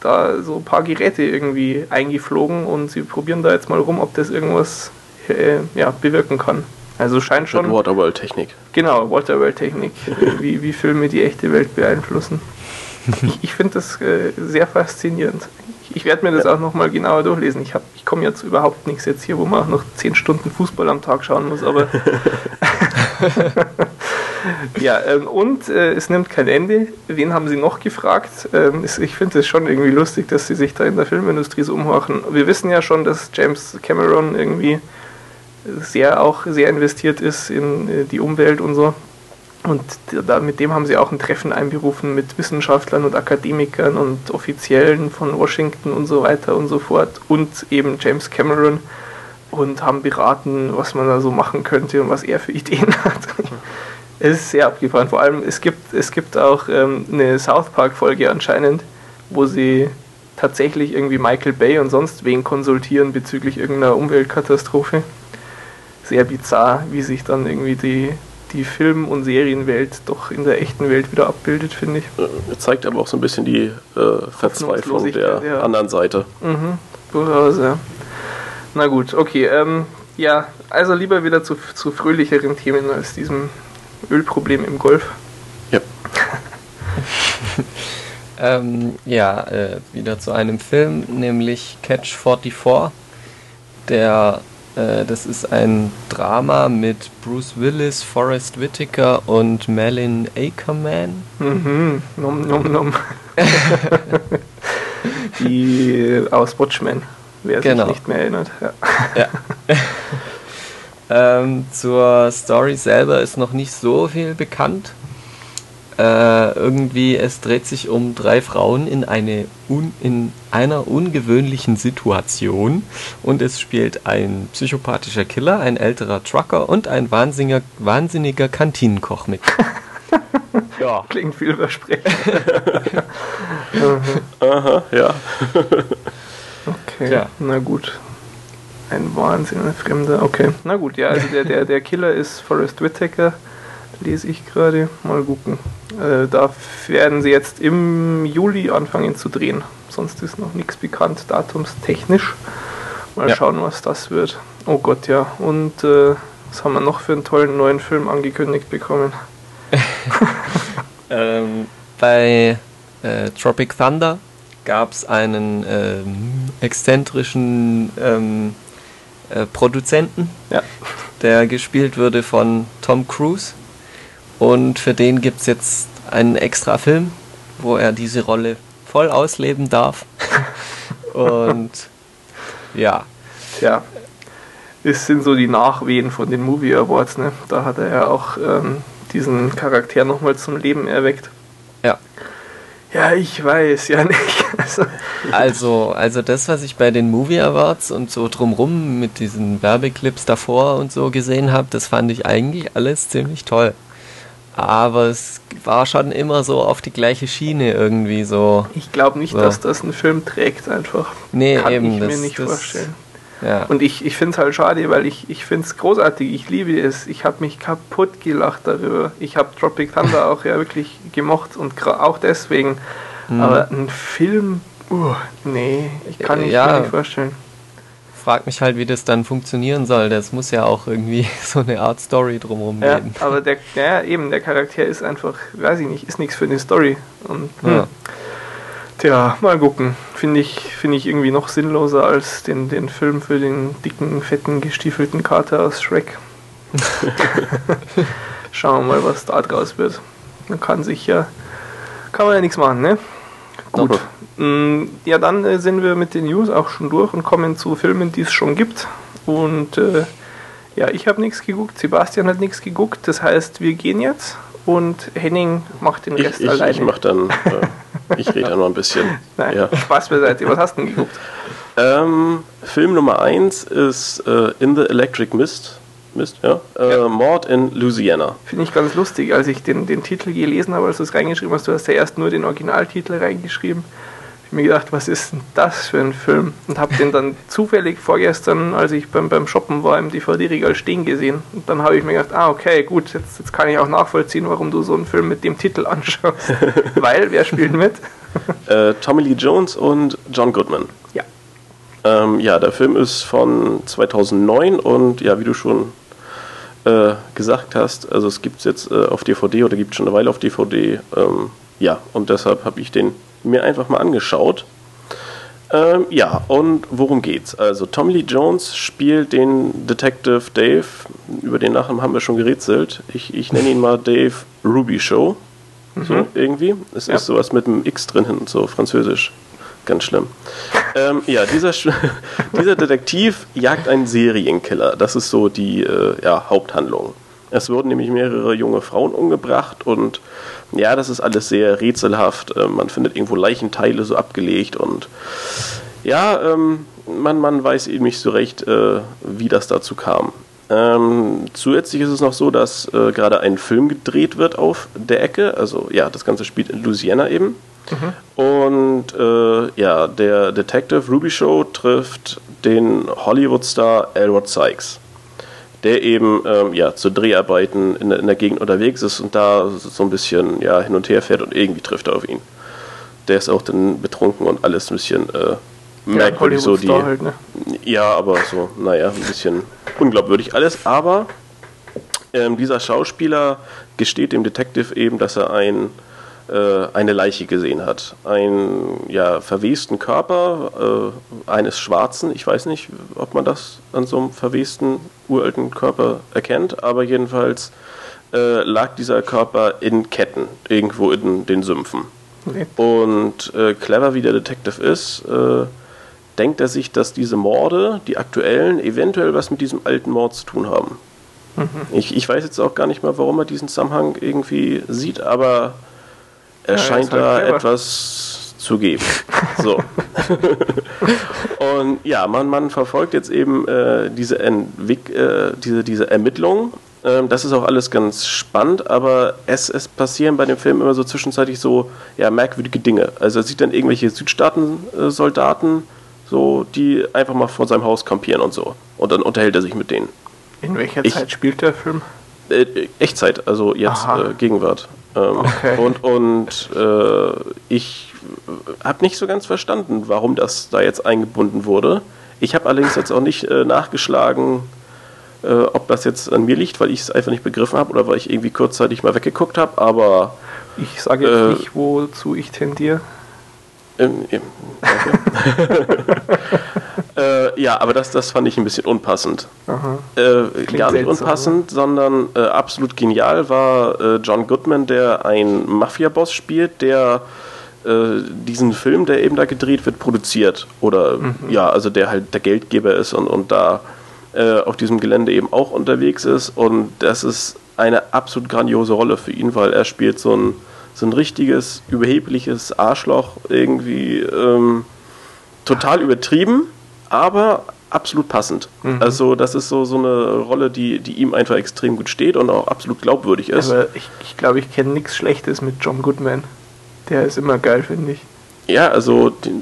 da so ein paar Geräte irgendwie eingeflogen und sie probieren da jetzt mal rum, ob das irgendwas äh, ja, bewirken kann. Also scheint schon. Waterworld-Technik. Genau, Waterworld-Technik, wie, wie Filme die echte Welt beeinflussen. Ich, ich finde das äh, sehr faszinierend. Ich, ich werde mir das ja. auch nochmal genauer durchlesen. Ich, ich komme jetzt überhaupt nichts jetzt hier, wo man auch noch 10 Stunden Fußball am Tag schauen muss, aber ja, ähm, und äh, es nimmt kein Ende. Wen haben Sie noch gefragt? Ähm, ich finde es schon irgendwie lustig, dass Sie sich da in der Filmindustrie so umhorchen. Wir wissen ja schon, dass James Cameron irgendwie sehr auch sehr investiert ist in äh, die Umwelt und so. Und da, mit dem haben sie auch ein Treffen einberufen mit Wissenschaftlern und Akademikern und Offiziellen von Washington und so weiter und so fort und eben James Cameron und haben beraten, was man da so machen könnte und was er für Ideen hat. Es ist sehr abgefahren. Vor allem, es gibt, es gibt auch ähm, eine South Park-Folge anscheinend, wo sie tatsächlich irgendwie Michael Bay und sonst wen konsultieren bezüglich irgendeiner Umweltkatastrophe. Sehr bizarr, wie sich dann irgendwie die, die Film- und Serienwelt doch in der echten Welt wieder abbildet, finde ich. Äh, zeigt aber auch so ein bisschen die äh, Verzweiflung der ja. anderen Seite. Mhm, durchaus, ja. Na gut, okay. Ähm, ja, also lieber wieder zu, zu fröhlicheren Themen als diesem Ölproblem im Golf. Ja. ähm, ja, äh, wieder zu einem Film, nämlich Catch 44. Der, äh, das ist ein Drama mit Bruce Willis, Forrest Whitaker und Malin Ackerman. Mhm, nom nom nom. Die aus Watchmen wer genau. sich nicht mehr erinnert. Ja. ja. ähm, zur Story selber ist noch nicht so viel bekannt. Äh, irgendwie, es dreht sich um drei Frauen in, eine un, in einer ungewöhnlichen Situation und es spielt ein psychopathischer Killer, ein älterer Trucker und ein wahnsinniger, wahnsinniger Kantinenkoch mit. ja. Klingt vielversprechend. Aha, ja. Okay, ja. na gut. Ein Wahnsinn, ein Fremder. Okay, na gut, ja, also der, der, der Killer ist Forrest Whitaker, lese ich gerade. Mal gucken. Äh, da werden sie jetzt im Juli anfangen zu drehen. Sonst ist noch nichts bekannt, datumstechnisch. Mal ja. schauen, was das wird. Oh Gott, ja. Und äh, was haben wir noch für einen tollen neuen Film angekündigt bekommen? ähm, bei äh, Tropic Thunder gab es einen ähm, exzentrischen ähm, äh, Produzenten, ja. der gespielt wurde von Tom Cruise. Und für den gibt es jetzt einen extra Film, wo er diese Rolle voll ausleben darf. Und ja. Tja, es sind so die Nachwehen von den Movie Awards. Ne? Da hat er ja auch ähm, diesen Charakter nochmal zum Leben erweckt. Ja. Ich weiß ja nicht. Also, also, also das, was ich bei den Movie Awards und so drumrum mit diesen Werbeclips davor und so gesehen habe, das fand ich eigentlich alles ziemlich toll. Aber es war schon immer so auf die gleiche Schiene irgendwie so. Ich glaube nicht, so. dass das einen Film trägt einfach. Nee, Kann eben. ich mir das, nicht das, vorstellen. Ja. Und ich, ich finde es halt schade, weil ich, ich finde es großartig, ich liebe es. Ich habe mich kaputt gelacht darüber. Ich habe Tropic Thunder auch ja wirklich gemocht und auch deswegen. Mhm. Aber ein Film, uh, nee, ich kann ja. nicht vorstellen. Frag mich halt, wie das dann funktionieren soll. Das muss ja auch irgendwie so eine Art Story drumherum ja, geben. Aber der, ja, eben, der Charakter ist einfach, weiß ich nicht, ist nichts für eine Story. Und, hm. Ja. Tja, mal gucken. Finde ich, find ich irgendwie noch sinnloser als den, den Film für den dicken, fetten, gestiefelten Kater aus Shrek. Schauen wir mal, was da draus wird. Man kann sich ja, kann man ja nichts machen, ne? Gut. Mm, ja, dann äh, sind wir mit den News auch schon durch und kommen zu Filmen, die es schon gibt. Und äh, ja, ich habe nichts geguckt, Sebastian hat nichts geguckt. Das heißt, wir gehen jetzt und Henning macht den Rest ich, alleine. Ich mach dann, äh, ich rede dann noch ein bisschen. Nein, ja. Spaß beiseite. Was hast du denn geguckt? Ähm, Film Nummer 1 ist äh, In the Electric Mist. Mist, ja. Äh, ja. Mord in Louisiana. Finde ich ganz lustig, als ich den, den Titel gelesen habe, als du es reingeschrieben hast. Du hast ja erst nur den Originaltitel reingeschrieben mir gedacht, was ist denn das für ein Film? Und habe den dann zufällig vorgestern, als ich beim, beim Shoppen war, im DVD-Regal stehen gesehen. Und dann habe ich mir gedacht, ah, okay, gut, jetzt, jetzt kann ich auch nachvollziehen, warum du so einen Film mit dem Titel anschaust. Weil, wer spielt mit? äh, Tommy Lee Jones und John Goodman. Ja. Ähm, ja, der Film ist von 2009 und ja, wie du schon äh, gesagt hast, also es gibt es jetzt äh, auf DVD oder gibt es schon eine Weile auf DVD. Ähm, ja, und deshalb habe ich den mir einfach mal angeschaut. Ähm, ja, und worum geht's? Also Tommy Lee Jones spielt den Detective Dave, über den Namen haben wir schon gerätselt. Ich, ich nenne ihn mal Dave Ruby Show. Mhm. So irgendwie. Es ja. ist sowas mit einem X drin hinten, so französisch. Ganz schlimm. Ähm, ja, dieser, dieser Detektiv jagt einen Serienkiller. Das ist so die äh, ja, Haupthandlung. Es wurden nämlich mehrere junge Frauen umgebracht und ja, das ist alles sehr rätselhaft. Ähm, man findet irgendwo Leichenteile so abgelegt und ja, ähm, man, man weiß eben nicht so recht, äh, wie das dazu kam. Ähm, zusätzlich ist es noch so, dass äh, gerade ein Film gedreht wird auf der Ecke. Also ja, das Ganze spielt in Louisiana eben. Mhm. Und äh, ja, der Detective Ruby Show trifft den Hollywood-Star Elwood Sykes der eben ähm, ja, zu Dreharbeiten in, in, der Gegend unterwegs ist und da so ein bisschen ja, hin und her fährt und irgendwie trifft er auf ihn. Der ist auch dann betrunken und alles ein bisschen äh, merkwürdig. Ja, so die, halt, ne? Ja, aber so, naja, ein bisschen unglaubwürdig alles. Aber ähm, dieser Schauspieler gesteht dem Detective eben, dass er ein eine Leiche gesehen hat. Einen ja, verwesten Körper äh, eines Schwarzen. Ich weiß nicht, ob man das an so einem verwesten, uralten Körper erkennt, aber jedenfalls äh, lag dieser Körper in Ketten, irgendwo in den Sümpfen. Okay. Und äh, clever wie der Detective ist, äh, denkt er sich, dass diese Morde, die aktuellen, eventuell was mit diesem alten Mord zu tun haben. Mhm. Ich, ich weiß jetzt auch gar nicht mal, warum er diesen Zusammenhang irgendwie sieht, aber er ja, scheint da clever. etwas zu geben. So. und ja, man, man verfolgt jetzt eben äh, diese, Entwick äh, diese, diese Ermittlungen. Ähm, das ist auch alles ganz spannend, aber es, es passieren bei dem Film immer so zwischenzeitlich so ja, merkwürdige Dinge. Also er sieht dann irgendwelche Südstaaten-Soldaten, so, die einfach mal vor seinem Haus kampieren und so. Und dann unterhält er sich mit denen. In welcher ich, Zeit spielt der Film? Äh, Echtzeit, also jetzt äh, Gegenwart. Ähm, okay. Und, und äh, ich habe nicht so ganz verstanden, warum das da jetzt eingebunden wurde. Ich habe allerdings jetzt auch nicht äh, nachgeschlagen, äh, ob das jetzt an mir liegt, weil ich es einfach nicht begriffen habe oder weil ich irgendwie kurzzeitig mal weggeguckt habe, aber Ich sage jetzt äh, nicht, wozu ich tendiere. Ähm, okay. äh, ja, aber das, das fand ich ein bisschen unpassend. Äh, gar nicht unpassend, so, sondern äh, absolut genial war äh, John Goodman, der einen Mafia-Boss spielt, der äh, diesen Film, der eben da gedreht wird, produziert. Oder mhm. ja, also der halt der Geldgeber ist und, und da äh, auf diesem Gelände eben auch unterwegs ist. Und das ist eine absolut grandiose Rolle für ihn, weil er spielt so ein so ein richtiges, überhebliches Arschloch irgendwie ähm, total übertrieben, aber absolut passend. Mhm. Also das ist so, so eine Rolle, die, die ihm einfach extrem gut steht und auch absolut glaubwürdig ist. Aber ich glaube, ich, glaub, ich kenne nichts Schlechtes mit John Goodman. Der ist immer geil, finde ich. Ja, also die,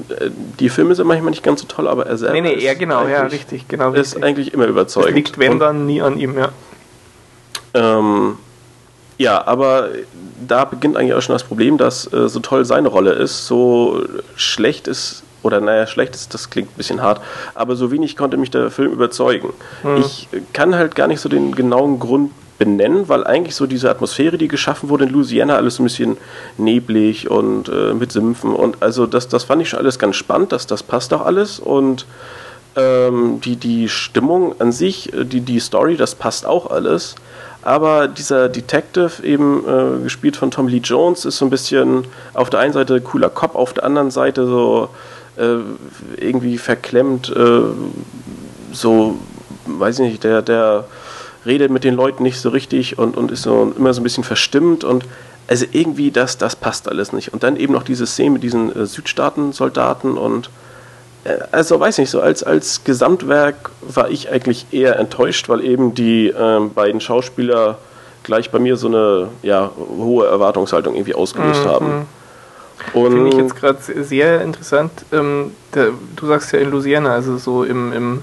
die, Filme sind manchmal nicht ganz so toll, aber er selbst. Nee, nee, er genau, ja, richtig, genau. Ist richtig. eigentlich immer überzeugend. Es liegt, wenn dann, nie an ihm, ja. Ähm, ja, aber da beginnt eigentlich auch schon das Problem, dass äh, so toll seine Rolle ist, so schlecht ist, oder naja, schlecht ist, das klingt ein bisschen hart, aber so wenig konnte mich der Film überzeugen. Hm. Ich kann halt gar nicht so den genauen Grund benennen, weil eigentlich so diese Atmosphäre, die geschaffen wurde in Louisiana, alles so ein bisschen neblig und äh, mit Sümpfen und also das, das fand ich schon alles ganz spannend, das, das passt auch alles und ähm, die, die Stimmung an sich, äh, die, die Story, das passt auch alles. Aber dieser Detective, eben äh, gespielt von Tommy Lee Jones, ist so ein bisschen auf der einen Seite cooler Cop, auf der anderen Seite so äh, irgendwie verklemmt, äh, so, weiß ich nicht, der, der redet mit den Leuten nicht so richtig und, und ist so immer so ein bisschen verstimmt und also irgendwie das, das passt alles nicht. Und dann eben noch diese Szene mit diesen äh, Südstaaten-Soldaten und also weiß nicht, so als, als Gesamtwerk war ich eigentlich eher enttäuscht, weil eben die ähm, beiden Schauspieler gleich bei mir so eine ja, hohe Erwartungshaltung irgendwie ausgelöst mhm. haben. Finde ich jetzt gerade sehr interessant. Ähm, der, du sagst ja in Louisiana, also so im, im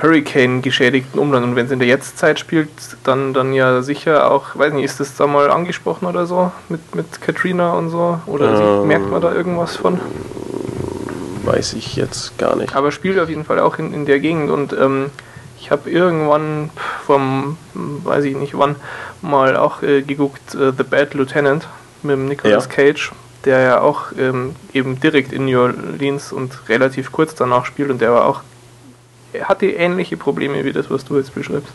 Hurricane-geschädigten Umland. Und wenn es in der Jetztzeit spielt, dann, dann ja sicher auch, weiß nicht, ist das da mal angesprochen oder so mit, mit Katrina und so? Oder ähm, merkt man da irgendwas von? Weiß ich jetzt gar nicht. Aber spielt auf jeden Fall auch in, in der Gegend und ähm, ich habe irgendwann vom, weiß ich nicht wann, mal auch äh, geguckt, äh, The Bad Lieutenant mit Nicolas ja. Cage, der ja auch ähm, eben direkt in New Orleans und relativ kurz danach spielt und der war auch er hatte ähnliche Probleme wie das, was du jetzt beschreibst.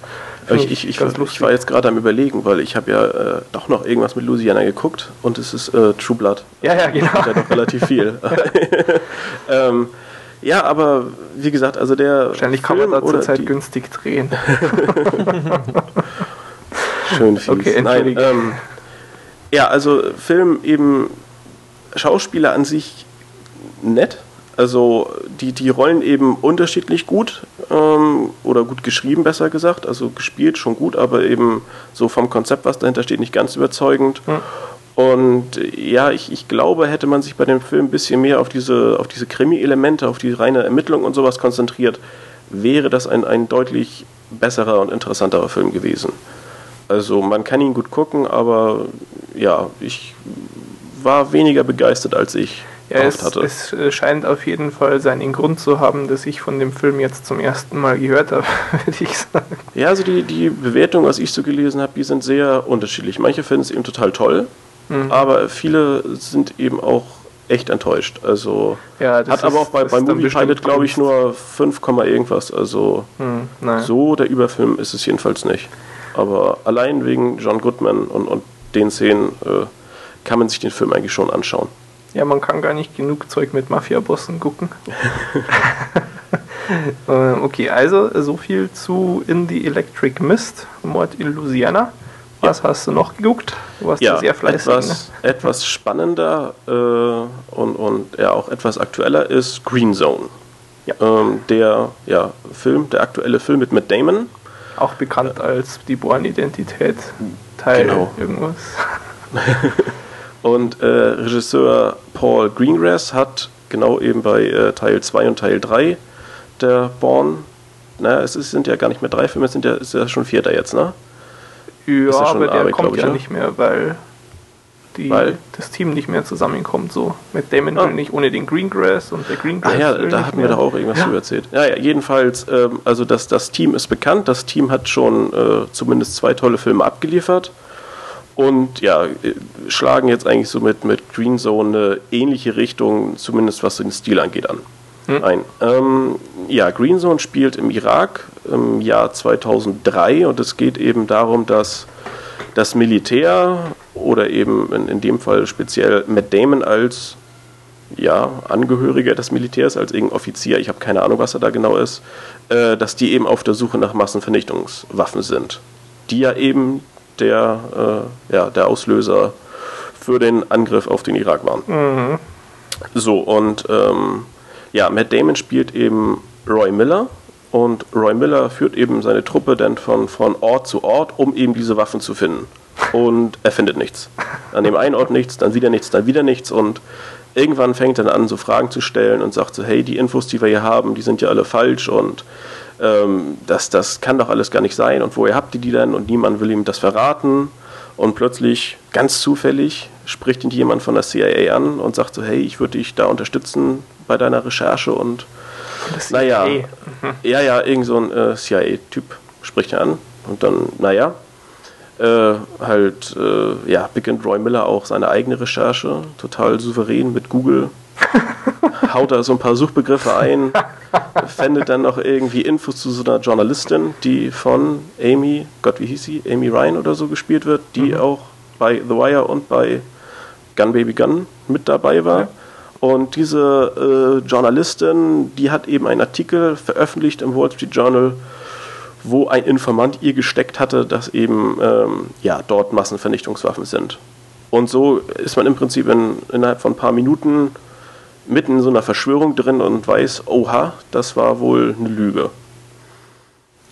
Ich, ich, ich, ich, war jetzt gerade am überlegen, weil ich habe ja äh, doch noch irgendwas mit Louisiana geguckt und es ist äh, True Blood. Ja, ja, genau. Ja doch relativ viel. ähm, ja, aber wie gesagt, also der. Wahrscheinlich Film kann man da zurzeit günstig drehen. Schön fies. Okay, Nein, ähm, ja, also Film eben Schauspieler an sich nett, also die, die Rollen eben unterschiedlich gut ähm, oder gut geschrieben, besser gesagt. Also gespielt schon gut, aber eben so vom Konzept, was dahinter steht, nicht ganz überzeugend. Ja. Und ja, ich, ich glaube, hätte man sich bei dem Film ein bisschen mehr auf diese, auf diese Krimi-Elemente, auf die reine Ermittlung und sowas konzentriert, wäre das ein, ein deutlich besserer und interessanterer Film gewesen. Also man kann ihn gut gucken, aber ja, ich war weniger begeistert als ich ja, es, hatte. Es äh, scheint auf jeden Fall seinen Grund zu haben, dass ich von dem Film jetzt zum ersten Mal gehört habe, würde ich sagen. Ja, also die, die Bewertungen, was ich so gelesen habe, die sind sehr unterschiedlich. Manche finden es eben total toll, mhm. aber viele sind eben auch echt enttäuscht. Also ja, hat ist, aber auch bei, bei Movie Pilot, glaube ich, nur 5, irgendwas. Also mhm, so der Überfilm ist es jedenfalls nicht. Aber allein wegen John Goodman und, und den Szenen äh, kann man sich den Film eigentlich schon anschauen. Ja, man kann gar nicht genug Zeug mit Mafia-Bossen gucken. Äh, okay, also so viel zu In the Electric Mist, Mord in Louisiana. Was ja. hast du noch geguckt? Du warst ja, sehr fleißig. Etwas, ne? etwas spannender äh, und, und ja auch etwas aktueller ist Green Zone. Ja. Ähm, der ja, Film, der aktuelle Film mit Matt Damon. Auch bekannt äh, als die Born-Identität, Teil genau. irgendwas. Und äh, Regisseur Paul Greengrass hat genau eben bei äh, Teil 2 und Teil 3 der Born, naja, es ist, sind ja gar nicht mehr drei Filme, es sind ja, ist ja schon vierter jetzt, ne? Ja, ja aber der Arbeit, kommt ja ne? nicht mehr, weil, die, weil das Team nicht mehr zusammenkommt. So mit Damon ah. will nicht ohne den Greengrass und der Greengrass. Ah ja, da hatten wir doch auch irgendwas ja. zu erzählt. Ja, ja jedenfalls, ähm, also das, das Team ist bekannt, das Team hat schon äh, zumindest zwei tolle Filme abgeliefert Und ja, schlagen jetzt eigentlich so mit, mit Green Zone eine ähnliche Richtung, zumindest was den Stil angeht, an. Hm. Ein. Ähm, ja, Green Zone spielt im Irak im Jahr 2003 und es geht eben darum, dass das Militär oder eben in, in dem Fall speziell Matt Damon als ja, Angehöriger des Militärs, als irgendein Offizier, ich habe keine Ahnung, was er da genau ist, äh, dass die eben auf der Suche nach Massenvernichtungswaffen sind, die ja eben der, äh, ja, der Auslöser für den Angriff auf den Irak waren. Mhm. So, und ähm, ja, Matt Damon spielt eben Roy Miller und Roy Miller führt eben seine Truppe dann von, von Ort zu Ort, um eben diese Waffen zu finden. Und er findet nichts. An dem einen Ort nichts, dann wieder nichts, dann wieder nichts und irgendwann fängt er dann an, so Fragen zu stellen und sagt so, hey, die Infos, die wir hier haben, die sind ja alle falsch und ähm, das, das kann doch alles gar nicht sein und woher habt ihr die denn? Und niemand will ihm das verraten. Und plötzlich, ganz zufällig, spricht ihn jemand von der CIA an und sagt so, hey, ich würde dich da unterstützen bei deiner Recherche und naja, mhm. ja, ja, irgend so ein äh, CIA-Typ spricht er an und dann, naja, äh, halt, äh, ja, beginnt Roy Miller auch seine eigene Recherche, total souverän mit Google haut da so ein paar Suchbegriffe ein, findet dann noch irgendwie Infos zu so einer Journalistin, die von Amy, Gott, wie hieß sie? Amy Ryan oder so gespielt wird, die mhm. auch bei The Wire und bei Gun Baby Gun mit dabei war. Ja. Und diese äh, Journalistin, die hat eben einen Artikel veröffentlicht im Wall Street Journal, wo ein Informant ihr gesteckt hatte, dass eben ähm, ja, dort Massenvernichtungswaffen sind. Und so ist man im Prinzip in, innerhalb von ein paar Minuten mitten in so einer Verschwörung drin und weiß, oha, das war wohl eine Lüge.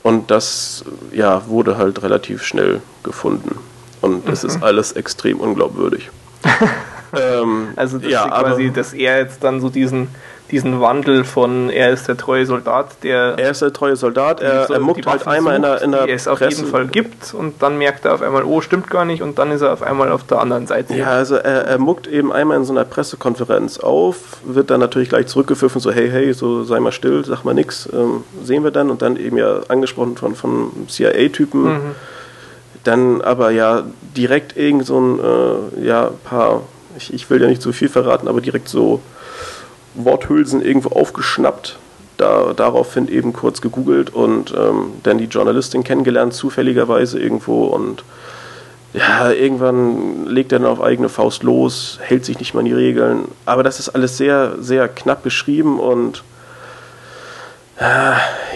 Und das ja, wurde halt relativ schnell gefunden. Und es mhm. ist alles extrem unglaubwürdig. ähm, also das ja, quasi, dass er jetzt dann so diesen diesen Wandel von er ist der treue Soldat, der. Er ist der treue Soldat, er, so, er muckt halt einmal in der, in der die es auf jeden Fall gibt und dann merkt er auf einmal, oh, stimmt gar nicht und dann ist er auf einmal auf der anderen Seite. Ja, also er, er muckt eben einmal in so einer Pressekonferenz auf, wird dann natürlich gleich zurückgepfiffen, so hey, hey, so sei mal still, sag mal nix, ähm, sehen wir dann und dann eben ja angesprochen von, von CIA-Typen. Mhm. Dann aber ja direkt irgend so ein, äh, ja, paar, ich, ich will ja nicht so viel verraten, aber direkt so Worthülsen irgendwo aufgeschnappt, da, daraufhin eben kurz gegoogelt und ähm, dann die Journalistin kennengelernt, zufälligerweise irgendwo und ja, irgendwann legt er dann auf eigene Faust los, hält sich nicht mal an die Regeln. Aber das ist alles sehr, sehr knapp beschrieben und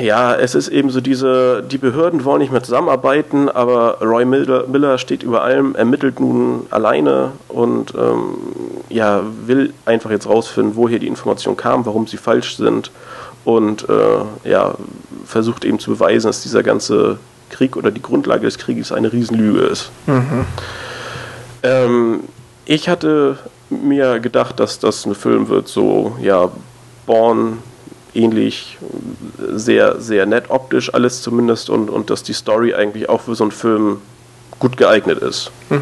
ja, es ist eben so diese, die Behörden wollen nicht mehr zusammenarbeiten, aber Roy Miller, Miller steht über allem, ermittelt nun alleine und ähm, ja, will einfach jetzt rausfinden, woher die Informationen kam, warum sie falsch sind und äh, ja, versucht eben zu beweisen, dass dieser ganze Krieg oder die Grundlage des Krieges eine Riesenlüge ist. Mhm. Ähm, ich hatte mir gedacht, dass das ein Film wird, so ja, Born ähnlich, sehr, sehr nett optisch alles zumindest und, und dass die Story eigentlich auch für so einen Film gut geeignet ist. Mhm.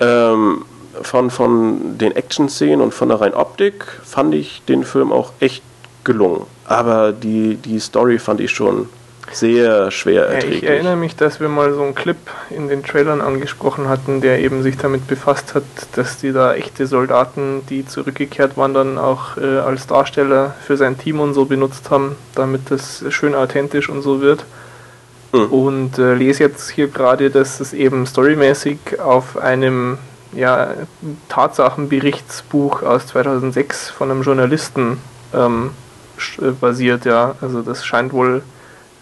Ähm, von, von den Action-Szenen und von der reinen Optik fand ich den Film auch echt gelungen. Aber die, die Story fand ich schon sehr schwer erträglich. ich erinnere mich, dass wir mal so einen Clip in den Trailern angesprochen hatten, der eben sich damit befasst hat, dass die da echte Soldaten, die zurückgekehrt waren, dann auch äh, als Darsteller für sein Team und so benutzt haben, damit das schön authentisch und so wird. Mhm. Und äh, lese jetzt hier gerade, dass es eben storymäßig auf einem ja, Tatsachenberichtsbuch aus 2006 von einem Journalisten ähm, äh, basiert, ja. Also das scheint wohl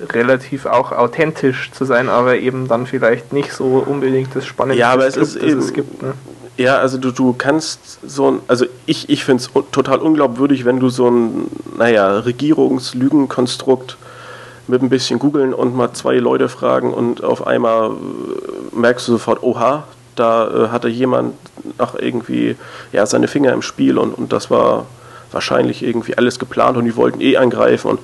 relativ auch authentisch zu sein, aber eben dann vielleicht nicht so unbedingt das Spannende, ja, aber es ist eben, es gibt. Ne? Ja, also du, du kannst so ein, also ich, ich finde es total unglaubwürdig, wenn du so ein, naja, Regierungslügenkonstrukt mit ein bisschen googeln und mal zwei Leute fragen und auf einmal äh, merkst du sofort, oha, da äh, hatte jemand noch irgendwie ja, seine Finger im Spiel und, und das war wahrscheinlich irgendwie alles geplant und die wollten eh angreifen und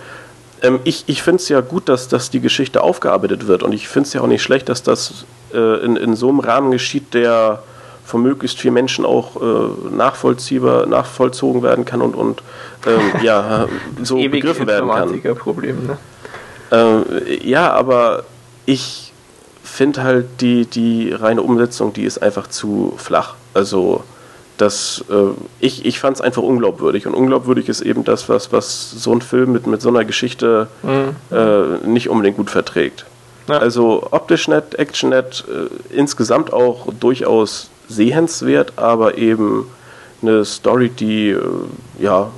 ähm, ich ich finde es ja gut, dass, dass die Geschichte aufgearbeitet wird und ich finde es ja auch nicht schlecht, dass das äh, in, in so einem Rahmen geschieht, der von möglichst vielen Menschen auch äh, nachvollziehbar, nachvollzogen werden kann und, und ähm, ja, so begriffen werden kann. Problem, ne? Äh, ja, aber ich finde halt die, die reine Umsetzung, die ist einfach zu flach. Also das, äh, ich, ich fand es einfach unglaubwürdig. Und unglaubwürdig ist eben das, was, was so ein Film mit, mit so einer Geschichte mhm. äh, nicht unbedingt gut verträgt. Ja. Also optisch nett, Action nett, äh, insgesamt auch durchaus sehenswert, aber eben eine Story, die äh, ja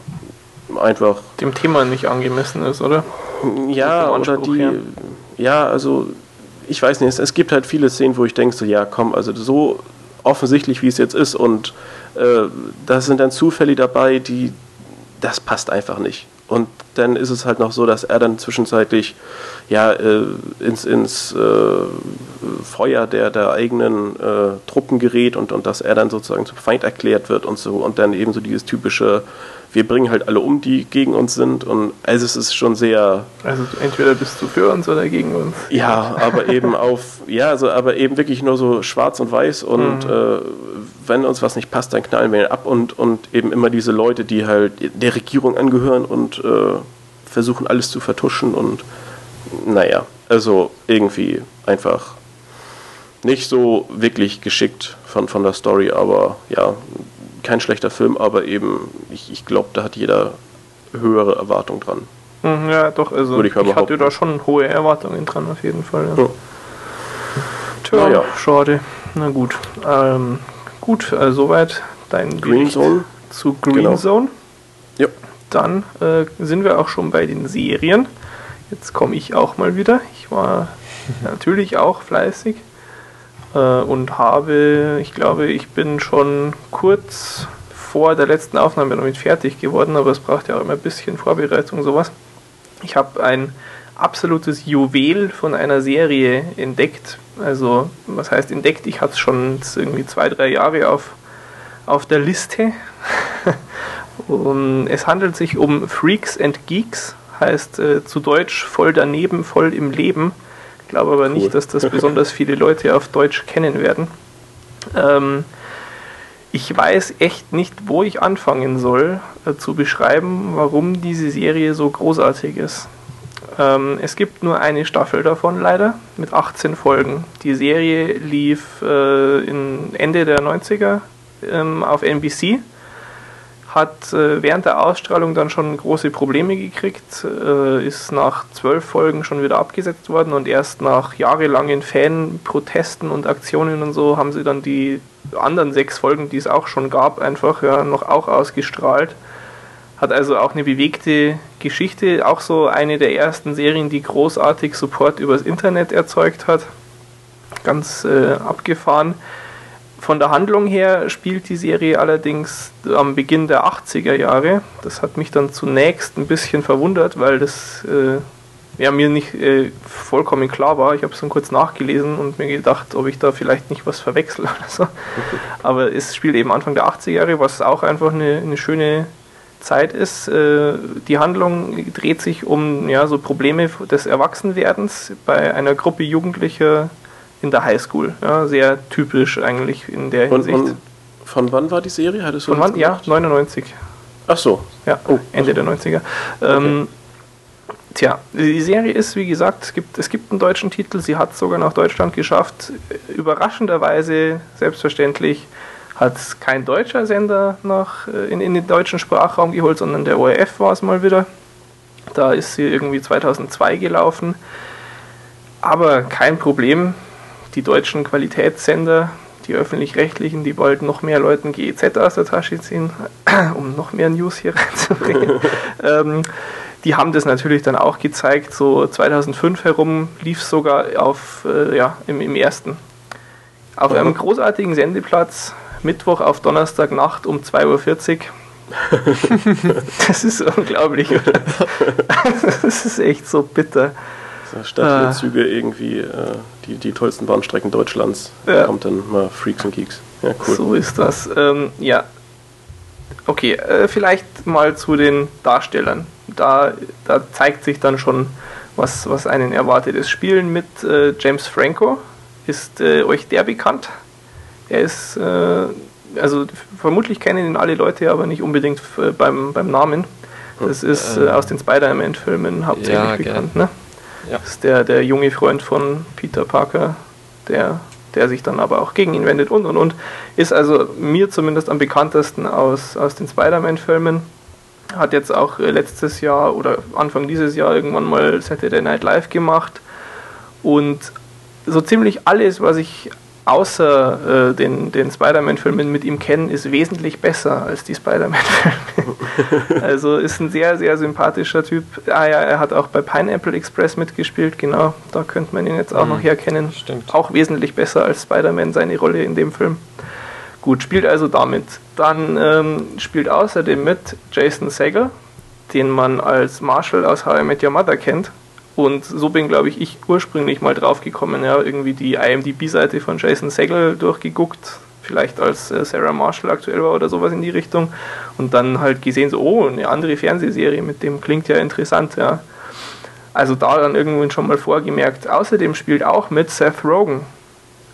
einfach dem Thema nicht angemessen ist, oder? Ja, oder die her. ja, also ich weiß nicht, es, es, gibt halt viele Szenen, wo ich denke so, ja, komm, also so offensichtlich, wie es jetzt ist und äh, da sind dann Zufälle dabei, die das passt einfach nicht. Und dann ist es halt noch so, dass er dann zwischenzeitlich ja, äh, ins, ins äh, Feuer der, der eigenen äh, Truppen gerät und, und dass er dann sozusagen zum Feind erklärt wird und so und dann eben so dieses typische wir bringen halt alle um, die gegen uns sind. Und also es ist schon sehr. Also entweder bist du für uns oder gegen uns. Ja, aber eben auf, ja, also aber eben wirklich nur so schwarz und weiß und mhm. äh, wenn uns was nicht passt, dann knallen wir ihn ab und, und eben immer diese Leute, die halt der Regierung angehören und äh, versuchen alles zu vertuschen und naja, also irgendwie einfach nicht so wirklich geschickt von, von der Story, aber ja, kein schlechter Film, aber eben, ich, ich glaube, da hat jeder höhere Erwartungen dran. Mhm, ja, doch, also Würde ich, ich hatte da schon hohe Erwartungen dran, auf jeden Fall. Ja. Ja. Tja, ja. schade. Na gut. Ähm, gut, also soweit dein Green Zone. zu Green genau. Zone. Ja. Dann äh, sind wir auch schon bei den Serien. Jetzt komme ich auch mal wieder. Ich war natürlich auch fleißig. Äh, und habe, ich glaube, ich bin schon kurz vor der letzten Aufnahme damit fertig geworden, aber es braucht ja auch immer ein bisschen Vorbereitung, sowas. Ich habe ein absolutes Juwel von einer Serie entdeckt. Also, was heißt entdeckt? Ich hatte es schon irgendwie zwei, drei Jahre auf, auf der Liste. es handelt sich um Freaks and Geeks, heißt äh, zu Deutsch voll daneben, voll im Leben glaube aber cool. nicht, dass das besonders viele Leute auf Deutsch kennen werden. Ähm, ich weiß echt nicht, wo ich anfangen soll, äh, zu beschreiben, warum diese Serie so großartig ist. Ähm, es gibt nur eine Staffel davon leider, mit 18 Folgen. Die Serie lief äh, Ende der 90er ähm, auf NBC hat äh, während der Ausstrahlung dann schon große Probleme gekriegt, äh, ist nach zwölf Folgen schon wieder abgesetzt worden und erst nach jahrelangen Fanprotesten und Aktionen und so haben sie dann die anderen sechs Folgen, die es auch schon gab, einfach ja, noch auch ausgestrahlt. Hat also auch eine bewegte Geschichte, auch so eine der ersten Serien, die großartig Support übers Internet erzeugt hat. Ganz äh, abgefahren. Von der Handlung her spielt die Serie allerdings am Beginn der 80er Jahre. Das hat mich dann zunächst ein bisschen verwundert, weil das äh, ja, mir nicht äh, vollkommen klar war. Ich habe es dann kurz nachgelesen und mir gedacht, ob ich da vielleicht nicht was verwechsel oder so. Aber es spielt eben Anfang der 80er Jahre, was auch einfach eine, eine schöne Zeit ist. Äh, die Handlung dreht sich um ja, so Probleme des Erwachsenwerdens bei einer Gruppe Jugendlicher in der Highschool. Ja, sehr typisch eigentlich in der Hinsicht. Und, und von wann war die Serie? Hattest du von wann? Ja, 99. Ach so. Ja, oh, Ende also. der 90er. Ähm, okay. Tja, die Serie ist, wie gesagt, es gibt, es gibt einen deutschen Titel, sie hat sogar nach Deutschland geschafft. Überraschenderweise, selbstverständlich, hat kein deutscher Sender nach, äh, in, in den deutschen Sprachraum geholt, sondern der ORF war es mal wieder. Da ist sie irgendwie 2002 gelaufen. Aber kein Problem, die deutschen Qualitätssender, die öffentlich-rechtlichen, die wollten noch mehr Leuten GEZ aus der Tasche ziehen, um noch mehr News hier reinzubringen. ähm, die haben das natürlich dann auch gezeigt. So 2005 herum lief es sogar auf, äh, ja, im, im ersten. Auf mhm. einem großartigen Sendeplatz, Mittwoch auf Donnerstagnacht um 2.40 Uhr. das ist unglaublich, oder? das ist echt so bitter. Stadtzüge ah. irgendwie äh, die, die tollsten Bahnstrecken Deutschlands. Ja. Da kommt dann mal Freaks und Geeks. Ja, cool. So ist das. Ähm, ja. Okay, äh, vielleicht mal zu den Darstellern. Da, da zeigt sich dann schon, was, was einen erwartet. Das Spielen mit äh, James Franco ist äh, euch der bekannt. Er ist, äh, also vermutlich kennen ihn alle Leute, aber nicht unbedingt äh, beim, beim Namen. Das hm. ist aus den Spider-Man-Filmen hauptsächlich ja, bekannt, ne? Ja. Das ist der, der junge Freund von Peter Parker. der, der sich dann aber auch gegen ihn wendet und und und. Ist also mir zumindest am bekanntesten aus, aus den Spider-Man-Filmen. Hat jetzt auch äh, letztes Jahr oder Anfang dieses Jahr irgendwann mal Saturday Night Live gemacht. Und so ziemlich alles, was ich außer äh, den, den Spider-Man-Filmen mit ihm kennen, ist wesentlich besser als die Spider-Man-Filme. also ist ein sehr, sehr sympathischer Typ. Ah ja, er hat auch bei Pineapple Express mitgespielt, genau. Da könnte man ihn jetzt auch mhm, noch herkennen. Stimmt. Auch wesentlich besser als Spider-Man seine Rolle in dem Film. Gut, spielt also damit. Dann ähm, spielt außerdem mit Jason Segel, den man als Marshall aus How I Met Your Mother kennt. Und so bin, glaube ich, ich ursprünglich mal drauf gekommen, ja, irgendwie die IMDb-Seite von Jason Segel durchgeguckt, vielleicht als äh, Sarah Marshall aktuell war oder sowas in die Richtung. Und dann halt gesehen, so, oh, eine andere Fernsehserie mit dem klingt ja interessant, ja. Also da dann irgendwann schon mal vorgemerkt. Außerdem spielt auch mit Seth Rogen,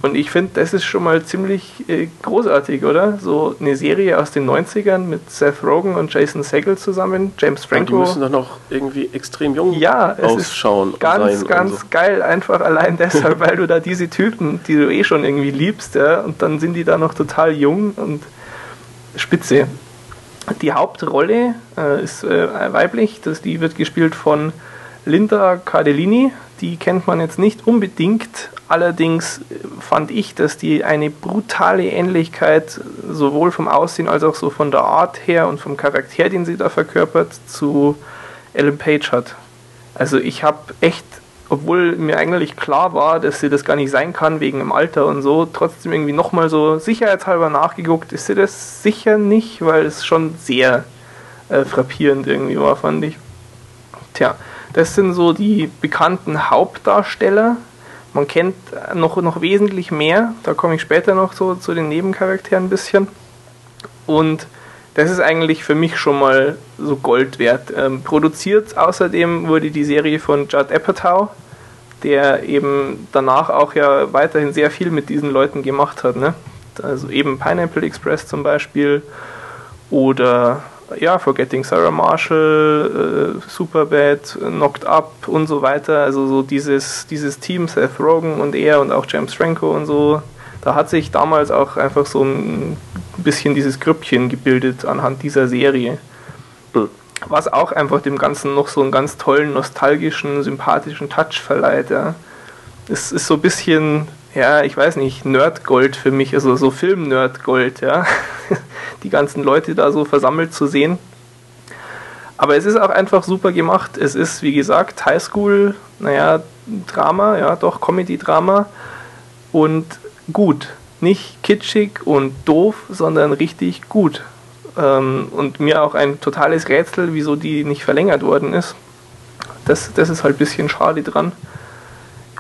und ich finde, das ist schon mal ziemlich äh, großartig, oder? So eine Serie aus den 90ern mit Seth Rogen und Jason Segel zusammen, James Franco. Ja, die müssen doch noch irgendwie extrem jung ja, es ausschauen. Ist ganz, ganz so. geil, einfach allein deshalb, weil du da diese Typen, die du eh schon irgendwie liebst, ja, und dann sind die da noch total jung und spitze. Die Hauptrolle äh, ist äh, weiblich, das, die wird gespielt von Linda Cardellini, die kennt man jetzt nicht unbedingt. Allerdings fand ich, dass die eine brutale Ähnlichkeit sowohl vom Aussehen als auch so von der Art her und vom Charakter, den sie da verkörpert, zu Ellen Page hat. Also ich habe echt, obwohl mir eigentlich klar war, dass sie das gar nicht sein kann wegen dem Alter und so, trotzdem irgendwie nochmal so sicherheitshalber nachgeguckt, ist sie das sicher nicht, weil es schon sehr äh, frappierend irgendwie war, fand ich. Tja, das sind so die bekannten Hauptdarsteller. Man kennt noch, noch wesentlich mehr, da komme ich später noch so zu den Nebencharakteren ein bisschen. Und das ist eigentlich für mich schon mal so Gold wert. Ähm, produziert außerdem wurde die Serie von Judd Apatow, der eben danach auch ja weiterhin sehr viel mit diesen Leuten gemacht hat. Ne? Also eben Pineapple Express zum Beispiel oder ja, Forgetting Sarah Marshall, äh, Superbad, Knocked Up und so weiter. Also so dieses, dieses Team, Seth Rogen und er und auch James Franco und so. Da hat sich damals auch einfach so ein bisschen dieses Grüppchen gebildet anhand dieser Serie. Was auch einfach dem Ganzen noch so einen ganz tollen, nostalgischen, sympathischen Touch verleiht. Ja. Es ist so ein bisschen ja, ich weiß nicht, Nerdgold für mich, also so Film-Nerdgold, ja. Die ganzen Leute da so versammelt zu sehen. Aber es ist auch einfach super gemacht. Es ist, wie gesagt, Highschool, naja, Drama, ja, doch, Comedy-Drama. Und gut. Nicht kitschig und doof, sondern richtig gut. Ähm, und mir auch ein totales Rätsel, wieso die nicht verlängert worden ist. Das, das ist halt ein bisschen schade dran.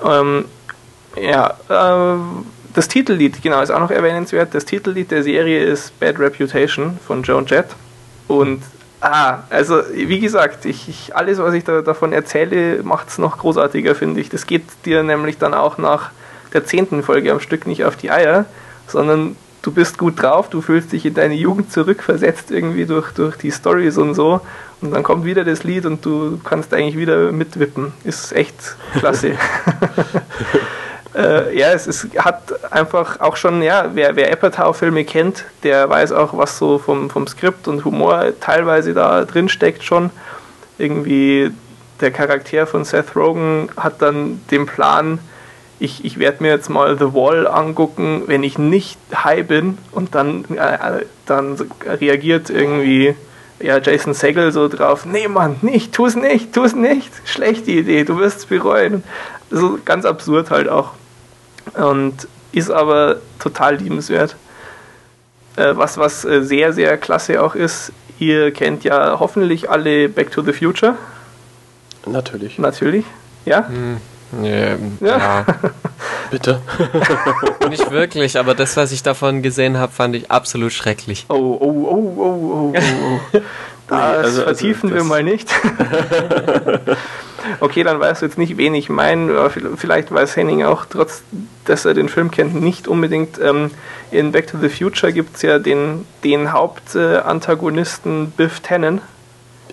Ähm, ja, äh, das Titellied, genau, ist auch noch erwähnenswert. Das Titellied der Serie ist Bad Reputation von Joan Jett. Und, ah, also, wie gesagt, ich, ich alles, was ich da, davon erzähle, macht es noch großartiger, finde ich. Das geht dir nämlich dann auch nach der zehnten Folge am Stück nicht auf die Eier, sondern du bist gut drauf, du fühlst dich in deine Jugend zurückversetzt irgendwie durch, durch die Stories und so. Und dann kommt wieder das Lied und du kannst eigentlich wieder mitwippen. Ist echt klasse. Äh, ja, es ist, hat einfach auch schon, ja, wer, wer Apatow-Filme kennt, der weiß auch, was so vom, vom Skript und Humor teilweise da drin steckt schon. Irgendwie der Charakter von Seth Rogen hat dann den Plan, ich, ich werde mir jetzt mal The Wall angucken, wenn ich nicht high bin und dann, äh, dann reagiert irgendwie ja, Jason Segel so drauf, nee Mann, nicht, tu es nicht, tu es nicht, schlechte Idee, du wirst es bereuen. So ganz absurd halt auch und ist aber total liebenswert. Äh, was, was äh, sehr, sehr klasse auch ist, ihr kennt ja hoffentlich alle Back to the Future. Natürlich. Natürlich, ja? Hm. Yeah, ja. ja. Bitte. Nicht wirklich, aber das, was ich davon gesehen habe, fand ich absolut schrecklich. Oh, oh, oh, oh, oh, oh. Das also, also, vertiefen also, wir mal nicht. Okay, dann weißt du jetzt nicht, wen ich meine. Vielleicht weiß Henning auch, trotz dass er den Film kennt, nicht unbedingt. Ähm, in Back to the Future gibt es ja den, den Hauptantagonisten Biff Tannen.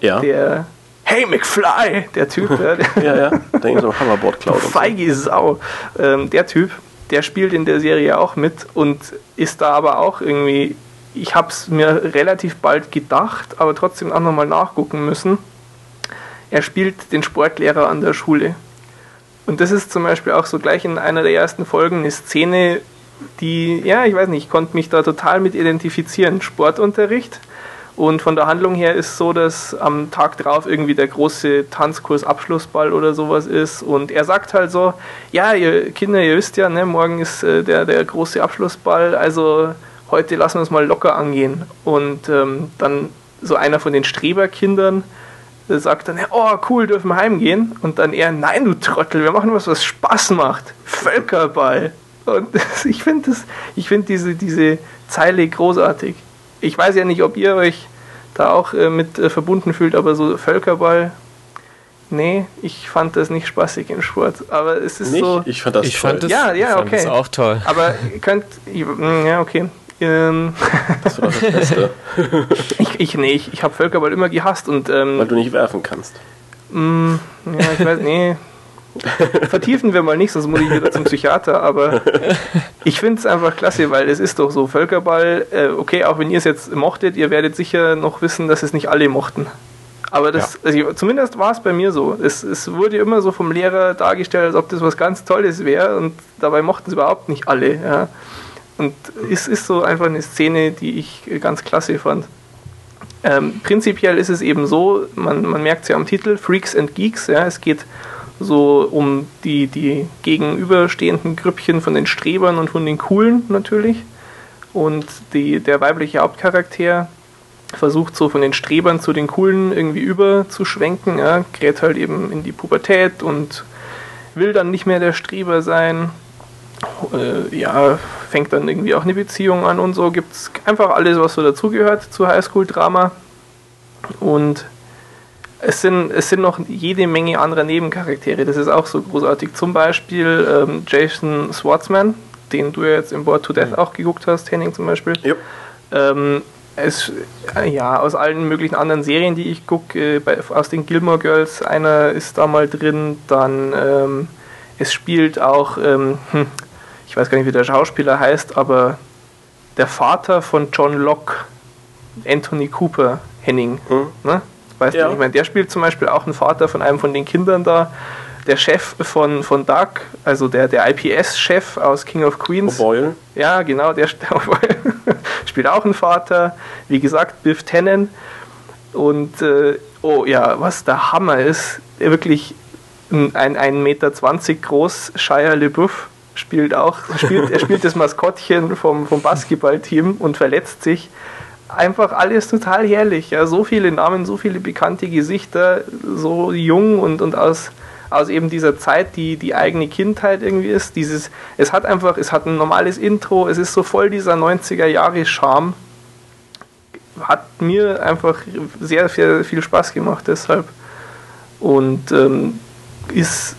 Ja. Der Hey McFly, der Typ. ja, ja, ja. Denke so Hammerboard Cloud. Feige. Sau. Ähm, der Typ, der spielt in der Serie auch mit und ist da aber auch irgendwie, ich habe es mir relativ bald gedacht, aber trotzdem auch nochmal nachgucken müssen. Er spielt den Sportlehrer an der Schule. Und das ist zum Beispiel auch so gleich in einer der ersten Folgen eine Szene, die, ja, ich weiß nicht, ich konnte mich da total mit identifizieren. Sportunterricht. Und von der Handlung her ist so, dass am Tag drauf irgendwie der große Tanzkurs Abschlussball oder sowas ist. Und er sagt halt so, ja, ihr Kinder, ihr wisst ja, ne, morgen ist äh, der, der große Abschlussball, also heute lassen wir es mal locker angehen. Und ähm, dann so einer von den Streberkindern sagt dann, oh cool, dürfen wir heimgehen. Und dann er, nein du Trottel, wir machen was, was Spaß macht. Völkerball. Und ich finde find diese, diese Zeile großartig. Ich weiß ja nicht, ob ihr euch da auch äh, mit äh, verbunden fühlt, aber so Völkerball, nee, ich fand das nicht spaßig im Sport. Aber es ist nicht? so. Ich fand das ich toll. Fand das, ja, ja, okay. Ich fand das auch toll. Aber ihr könnt, hm, ja, okay. Ähm, das war das Beste. ich, ich, nee, ich, ich habe Völkerball immer gehasst und. Ähm, Weil du nicht werfen kannst. Mh, mm, ja, ich weiß, nee. Vertiefen wir mal nicht, sonst muss ich wieder zum Psychiater, aber ich finde es einfach klasse, weil es ist doch so, Völkerball, äh, okay, auch wenn ihr es jetzt mochtet, ihr werdet sicher noch wissen, dass es nicht alle mochten. Aber das, ja. also zumindest war es bei mir so. Es, es wurde immer so vom Lehrer dargestellt, als ob das was ganz Tolles wäre und dabei mochten es überhaupt nicht alle. Ja. Und es ist so einfach eine Szene, die ich ganz klasse fand. Ähm, prinzipiell ist es eben so, man, man merkt es ja am Titel, Freaks and Geeks, ja, es geht so um die, die gegenüberstehenden Grüppchen von den Strebern und von den Coolen natürlich. Und die, der weibliche Hauptcharakter versucht so von den Strebern zu den Coolen irgendwie überzuschwenken, ja, gerät halt eben in die Pubertät und will dann nicht mehr der Streber sein. Äh, ja, fängt dann irgendwie auch eine Beziehung an und so. Gibt es einfach alles, was so dazugehört zu Highschool-Drama. Und es sind, es sind noch jede Menge anderer Nebencharaktere. Das ist auch so großartig. Zum Beispiel ähm, Jason Schwartzman, den du ja jetzt im Board to Death mhm. auch geguckt hast, Henning zum Beispiel. Yep. Ähm, es, äh, ja, aus allen möglichen anderen Serien, die ich gucke, äh, aus den Gilmore Girls, einer ist da mal drin, dann ähm, es spielt auch, ähm, hm, ich weiß gar nicht, wie der Schauspieler heißt, aber der Vater von John Locke, Anthony Cooper, Henning, mhm. ne? Weißt ja. du, ich meine, der spielt zum Beispiel auch einen Vater von einem von den Kindern da. Der Chef von, von Doug, also der, der IPS-Chef aus King of Queens. O'Boyle. Ja, genau, der, der spielt auch einen Vater. Wie gesagt, Biff Tannen. Und, äh, oh ja, was der Hammer ist, wirklich ein 1,20 Meter groß, Shia LeBouf spielt auch, spielt, er spielt das Maskottchen vom, vom Basketballteam und verletzt sich einfach alles total herrlich. Ja, so viele Namen, so viele bekannte Gesichter, so jung und, und aus, aus eben dieser Zeit, die die eigene Kindheit irgendwie ist. Dieses, es hat einfach, es hat ein normales Intro, es ist so voll dieser 90er Jahre Charme. Hat mir einfach sehr, sehr viel Spaß gemacht deshalb. Und ähm, ist,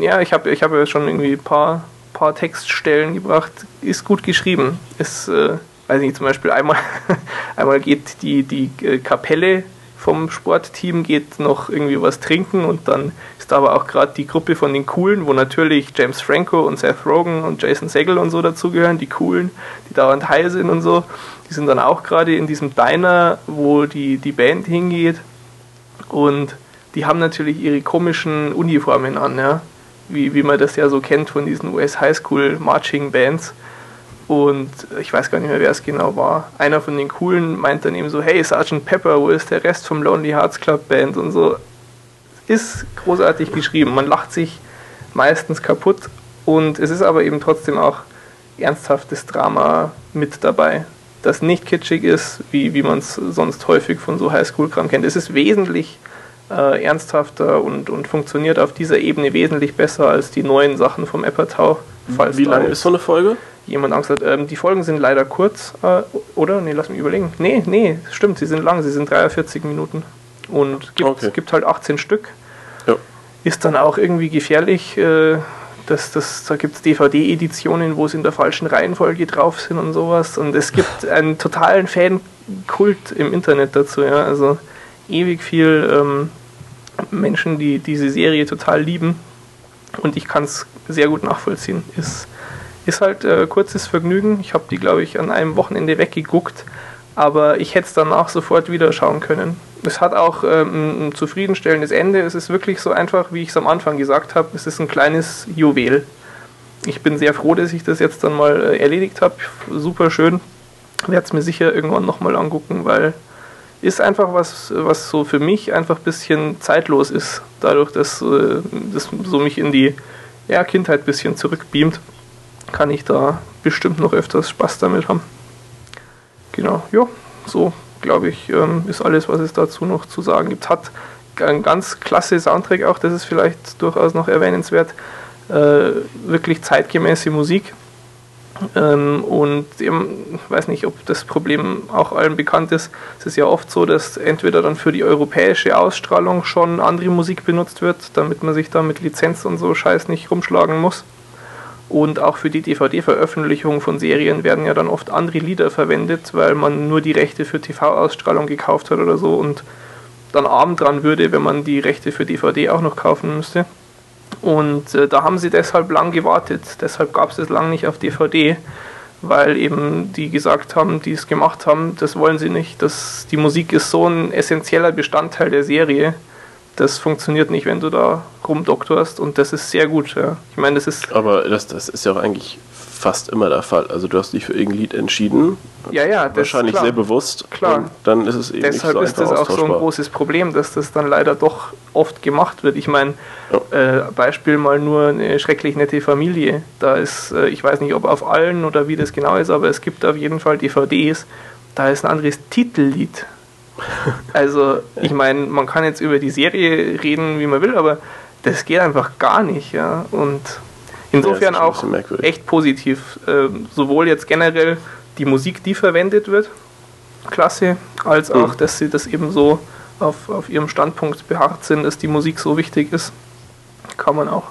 ja, ich habe ich hab ja schon irgendwie ein paar, paar Textstellen gebracht, ist gut geschrieben. Ist, äh, weiß nicht, zum Beispiel einmal, einmal geht die, die äh, Kapelle vom Sportteam geht noch irgendwie was trinken und dann ist aber auch gerade die Gruppe von den Coolen, wo natürlich James Franco und Seth Rogen und Jason Segel und so dazugehören, die Coolen, die dauernd high sind und so. Die sind dann auch gerade in diesem Diner, wo die, die Band hingeht und die haben natürlich ihre komischen Uniformen an, ja. Wie, wie man das ja so kennt von diesen US Highschool Marching Bands. Und ich weiß gar nicht mehr, wer es genau war. Einer von den Coolen meint dann eben so, hey, Sergeant Pepper, wo ist der Rest vom Lonely Hearts Club Band und so. Ist großartig geschrieben. Man lacht sich meistens kaputt und es ist aber eben trotzdem auch ernsthaftes Drama mit dabei, das nicht kitschig ist, wie, wie man es sonst häufig von so Highschool-Kram kennt. Es ist wesentlich äh, ernsthafter und, und funktioniert auf dieser Ebene wesentlich besser als die neuen Sachen vom Eppertau. Wie lange ist so eine Folge? jemand Angst hat. Ähm, die Folgen sind leider kurz, äh, oder? Nee, lass mich überlegen. Nee, nee, stimmt, sie sind lang, sie sind 43 Minuten. Und gibt, okay. gibt halt 18 Stück. Ja. Ist dann auch irgendwie gefährlich. Äh, das, das, da gibt es DVD-Editionen, wo es in der falschen Reihenfolge drauf sind und sowas. Und es gibt einen totalen Fankult im Internet dazu. Ja? Also ewig viel ähm, Menschen, die diese Serie total lieben. Und ich kann es sehr gut nachvollziehen. Ist Ist halt äh, kurzes Vergnügen. Ich habe die, glaube ich, an einem Wochenende weggeguckt, aber ich hätte es danach sofort wieder schauen können. Es hat auch ähm, ein zufriedenstellendes Ende. Es ist wirklich so einfach, wie ich es am Anfang gesagt habe. Es ist ein kleines Juwel. Ich bin sehr froh, dass ich das jetzt dann mal äh, erledigt habe. Super schön. Werde es mir sicher irgendwann nochmal angucken, weil ist einfach was, was so für mich einfach ein bisschen zeitlos ist. Dadurch, dass äh, das so mich in die ja, Kindheit ein bisschen zurückbeamt, kann ich da bestimmt noch öfters Spaß damit haben. Genau, ja, so glaube ich, ähm, ist alles, was es dazu noch zu sagen gibt. Hat ein ganz klasse Soundtrack auch, das ist vielleicht durchaus noch erwähnenswert. Äh, wirklich zeitgemäße Musik. Ähm, und ich weiß nicht, ob das Problem auch allen bekannt ist. Es ist ja oft so, dass entweder dann für die europäische Ausstrahlung schon andere Musik benutzt wird, damit man sich da mit Lizenz und so Scheiß nicht rumschlagen muss. Und auch für die DVD-Veröffentlichung von Serien werden ja dann oft andere Lieder verwendet, weil man nur die Rechte für TV-Ausstrahlung gekauft hat oder so und dann arm dran würde, wenn man die Rechte für DVD auch noch kaufen müsste. Und äh, da haben sie deshalb lang gewartet. Deshalb gab es es lang nicht auf DVD, weil eben die gesagt haben, die es gemacht haben, das wollen sie nicht. Das, die Musik ist so ein essentieller Bestandteil der Serie. Das funktioniert nicht, wenn du da rumdoktorst und das ist sehr gut. Ja. Ich meine, das ist. Aber das, das ist ja auch eigentlich fast immer der Fall. Also du hast dich für irgendein Lied entschieden. Ja, ja, das wahrscheinlich sehr bewusst. Klar. dann ist es eben Deshalb nicht ist so das auch so ein großes Problem, dass das dann leider doch oft gemacht wird. Ich meine, ja. äh, Beispiel mal nur eine schrecklich nette Familie. Da ist, äh, ich weiß nicht, ob auf allen oder wie das genau ist, aber es gibt auf jeden Fall DVDs. Da ist ein anderes Titellied. Also, ich meine, man kann jetzt über die Serie reden, wie man will, aber das geht einfach gar nicht, ja. Und Insofern ja, auch echt positiv. Ähm, sowohl jetzt generell die Musik, die verwendet wird, klasse, als auch, mhm. dass sie das eben so auf, auf ihrem Standpunkt beharrt sind, dass die Musik so wichtig ist. Kann man auch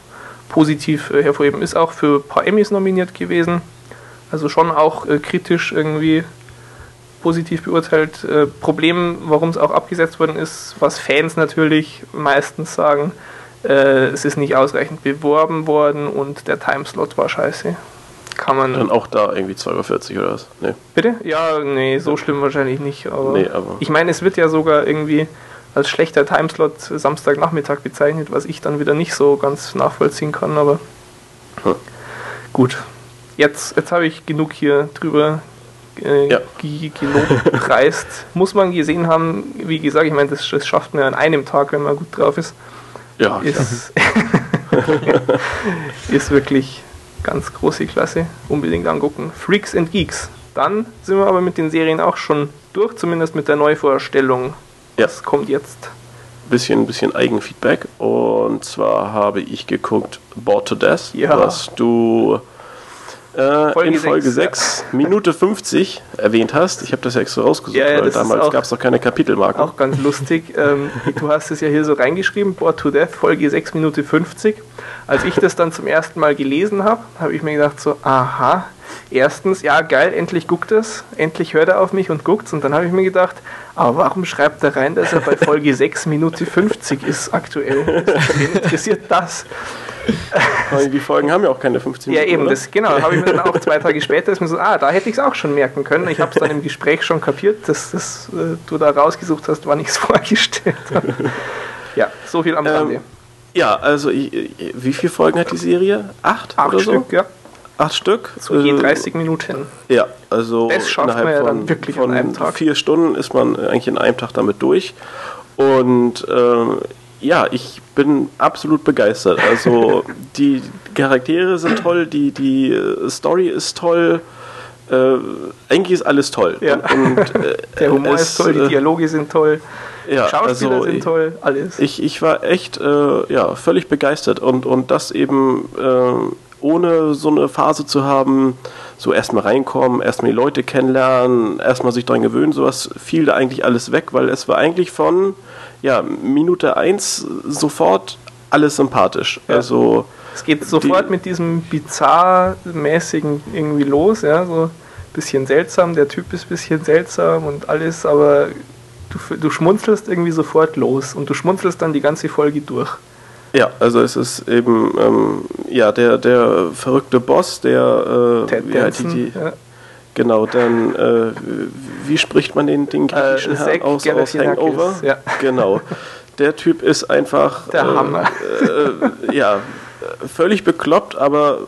positiv äh, hervorheben. Ist auch für ein paar Emmys nominiert gewesen. Also schon auch äh, kritisch irgendwie positiv beurteilt. Äh, Problem, warum es auch abgesetzt worden ist, was Fans natürlich meistens sagen, äh, es ist nicht ausreichend beworben worden und der Timeslot war scheiße. Kann man. Dann auch da irgendwie 2.40 Uhr oder was? Nee. Bitte? Ja, nee, so schlimm wahrscheinlich nicht. Aber, nee, aber ich meine, es wird ja sogar irgendwie als schlechter Timeslot Samstagnachmittag bezeichnet, was ich dann wieder nicht so ganz nachvollziehen kann, aber hm. gut. Jetzt, jetzt habe ich genug hier drüber äh, ja. gelobt, Muss man gesehen haben, wie gesagt, ich meine, das, das schafft man ja an einem Tag, wenn man gut drauf ist. Ja, ist, ist wirklich ganz große Klasse. Unbedingt angucken. Freaks and Geeks. Dann sind wir aber mit den Serien auch schon durch, zumindest mit der Neuvorstellung. Ja. Was kommt jetzt? Bisschen, bisschen Eigenfeedback. Und zwar habe ich geguckt Bored to Death, ja. was du äh, Folge in Folge 6, 6 ja. Minute 50 erwähnt hast. Ich habe das ja extra rausgesucht, ja, ja, weil damals gab es noch keine Kapitelmarken. Auch ganz lustig. ähm, du hast es ja hier so reingeschrieben, Board to Death, Folge 6, Minute 50. Als ich das dann zum ersten Mal gelesen habe, habe ich mir gedacht so, aha, erstens, ja geil, endlich guckt es, endlich hört er auf mich und guckt's. Und dann habe ich mir gedacht, aber warum schreibt er rein, dass er bei Folge 6 Minute 50 ist aktuell? Wen interessiert das? die Folgen haben ja auch keine 15 Minuten. Ja, eben, das, genau. Habe ich mir dann auch zwei Tage später ist mir so, ah, da hätte ich es auch schon merken können. Ich habe es dann im Gespräch schon kapiert, dass das, äh, du da rausgesucht hast, wann ich es vorgestellt habe. Ja, so viel am ähm, Rande. Ja, also wie viele Folgen hat die Serie? Acht? Acht oder Stück, so? ja. Acht Stück? So je 30 Minuten. Ja, also das schafft man ja dann wirklich von an einem Tag. vier Stunden ist man eigentlich in einem Tag damit durch. Und äh, ja, ich bin absolut begeistert. Also die Charaktere sind toll, die, die äh, Story ist toll. Äh, eigentlich ist alles toll. Ja. Und, und, äh, Der Humor es, ist toll, die äh, Dialoge sind toll. Ja, Schauspieler also, sind toll, alles. Ich, ich war echt äh, ja, völlig begeistert und, und das eben äh, ohne so eine Phase zu haben, so erstmal reinkommen, erstmal die Leute kennenlernen, erstmal sich daran gewöhnen, sowas fiel da eigentlich alles weg, weil es war eigentlich von ja, Minute 1 sofort alles sympathisch. Ja. Also es geht sofort die, mit diesem bizarr-mäßigen irgendwie los, ja, so ein bisschen seltsam, der Typ ist ein bisschen seltsam und alles, aber du, du schmunzelst irgendwie sofort los und du schmunzelst dann die ganze Folge durch. Ja, also es ist eben ähm, ja der, der verrückte Boss, der äh, Ted Danson, die, die, ja. Genau, dann äh, wie spricht man den, den griechischen äh, Herrn aus, aus Hangover? Ja. Genau. Der Typ ist einfach der Hammer. Äh, ja, völlig bekloppt, aber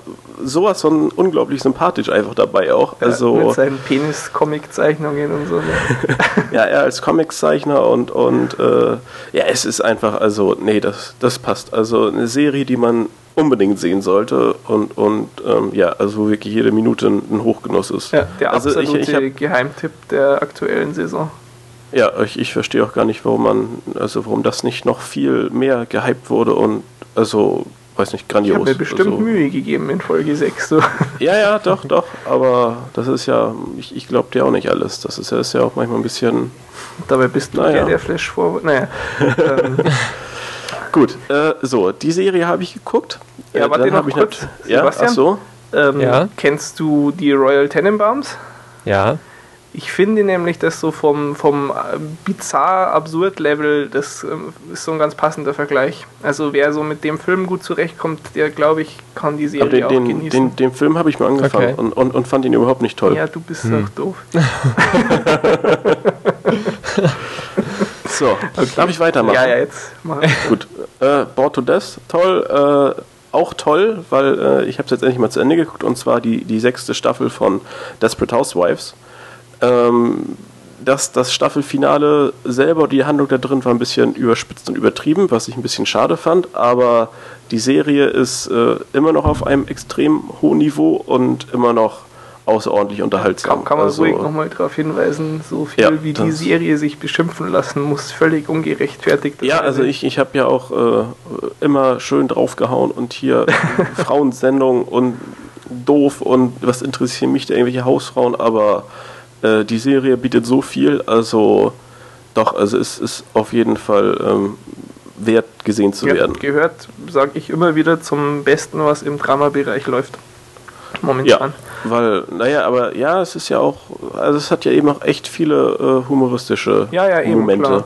sowas von unglaublich sympathisch einfach dabei auch. Also, ja, mit seinen Penis-Comic-Zeichnungen und so. Ne? ja, er als Comiczeichner und, und äh, ja, es ist einfach, also, nee, das, das passt. Also eine Serie, die man unbedingt sehen sollte und, und ähm, ja, also wirklich jede Minute ein Hochgenuss ist. Ja, der also absolute ich, ich hab, Geheimtipp der aktuellen Saison. Ja, ich, ich verstehe auch gar nicht, warum man, also warum das nicht noch viel mehr gehypt wurde und also weiß nicht, grandios. Ich habe mir bestimmt also, Mühe gegeben in Folge 6. So. Ja, ja, doch, doch. Aber das ist ja, ich, ich glaube dir auch nicht alles. Das ist ja, ist ja auch manchmal ein bisschen. Dabei bist du naja. der, der Flash vor. Naja. ähm. Gut, äh, so, die Serie habe ich geguckt. Ja, äh, warte noch ich kurz. Nicht, ja, ach so. Ähm, ja. Kennst du die Royal Tenenbaums? Ja. Ich finde nämlich, dass so vom, vom äh, bizarr-absurd-Level, das ähm, ist so ein ganz passender Vergleich. Also wer so mit dem Film gut zurechtkommt, der glaube ich, kann die Serie den, auch den, genießen. Den, den Film habe ich mal angefangen okay. und, und, und fand ihn überhaupt nicht toll. Ja, du bist hm. auch doof. so, okay. darf ich weitermachen? Ja, ja, jetzt mach Gut. Äh, Bored to Death, toll. Äh, auch toll, weil äh, ich habe es jetzt endlich mal zu Ende geguckt und zwar die, die sechste Staffel von Desperate Housewives. Ähm, das, das Staffelfinale selber, die Handlung da drin war ein bisschen überspitzt und übertrieben, was ich ein bisschen schade fand, aber die Serie ist äh, immer noch auf einem extrem hohen Niveau und immer noch außerordentlich unterhaltsam. Kann, kann man also, ruhig nochmal darauf hinweisen, so viel ja, wie die Serie sich beschimpfen lassen muss, völlig ungerechtfertigt. Ja, also ich, ich habe ja auch äh, immer schön draufgehauen und hier Frauensendung und doof und was interessieren mich da irgendwelche Hausfrauen, aber äh, die Serie bietet so viel, also doch, also es ist auf jeden Fall ähm, wert gesehen zu ja, werden. Gehört, sage ich immer wieder, zum Besten, was im Dramabereich läuft. Momentan. Ja, weil, naja, aber ja, es ist ja auch, also es hat ja eben auch echt viele äh, humoristische ja, ja, eben, Momente.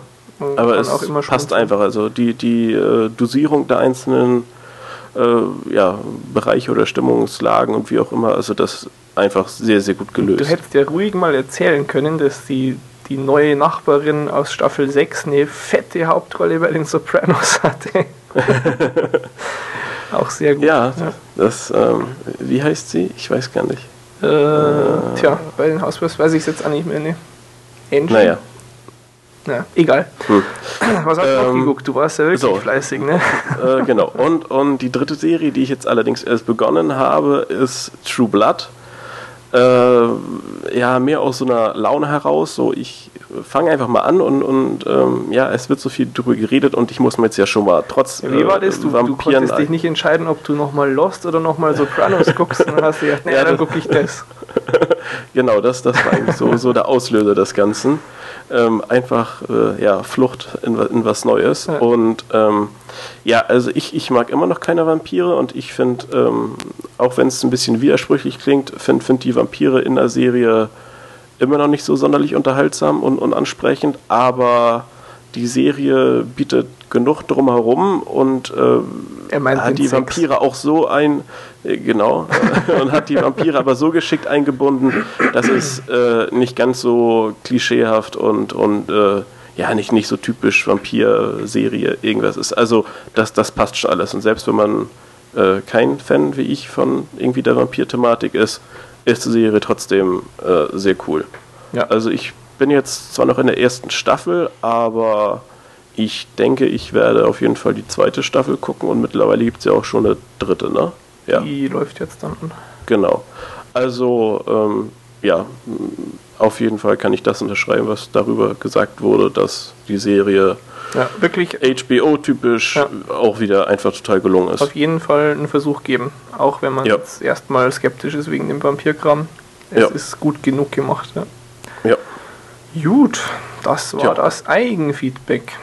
Aber es passt einfach, also die, die äh, Dosierung der einzelnen äh, ja, Bereiche oder Stimmungslagen und wie auch immer, also das einfach sehr, sehr gut gelöst. Du hättest ja ruhig mal erzählen können, dass die, die neue Nachbarin aus Staffel 6 eine fette Hauptrolle bei den Sopranos hatte. Auch sehr gut. Ja, ja. das, ähm, wie heißt sie? Ich weiß gar nicht. Äh, äh, tja, bei den Housewives weiß ich es jetzt auch nicht mehr. Ne? Angie? Naja. Ja, egal. Hm. Was hast du ähm, noch geguckt? Du warst ja wirklich so, fleißig, ne? Äh, genau. Und, und die dritte Serie, die ich jetzt allerdings erst begonnen habe, ist True Blood äh, ja, mehr aus so einer Laune heraus, so ich fange einfach mal an und, und ähm, ja, es wird so viel drüber geredet und ich muss mir jetzt ja schon mal trotz ja, Wie war das? Du, du konntest dich nicht entscheiden, ob du nochmal Lost oder nochmal Sopranos guckst und dann hast du gedacht, naja, ja, dann gucke ich das. genau, das, das war eigentlich so, so der Auslöser des Ganzen. Ähm, einfach äh, ja, Flucht in, in was Neues. Ja. Und ähm, ja, also ich, ich mag immer noch keine Vampire und ich finde, ähm, auch wenn es ein bisschen widersprüchlich klingt, finde find die Vampire in der Serie immer noch nicht so sonderlich unterhaltsam und, und ansprechend, aber die Serie bietet genug drumherum und äh, hat die Vampire auch so ein, äh, genau, und hat die Vampire aber so geschickt eingebunden, dass es äh, nicht ganz so klischeehaft und, und äh, ja, nicht, nicht so typisch Vampir-Serie irgendwas ist. Also das, das passt schon alles. Und selbst wenn man äh, kein Fan wie ich von irgendwie der Vampir-Thematik ist, ist die Serie trotzdem äh, sehr cool. Ja. Also ich bin jetzt zwar noch in der ersten Staffel, aber ich denke, ich werde auf jeden Fall die zweite Staffel gucken und mittlerweile gibt es ja auch schon eine dritte, ne? Ja. Die läuft jetzt dann an. Genau. Also, ähm, ja, auf jeden Fall kann ich das unterschreiben, was darüber gesagt wurde, dass die Serie ja, wirklich HBO-typisch ja. auch wieder einfach total gelungen ist. Auf jeden Fall einen Versuch geben, auch wenn man ja. jetzt erstmal skeptisch ist wegen dem Vampirkram. Es ja. ist gut genug gemacht. Ja. Gut, das war das Eigenfeedback.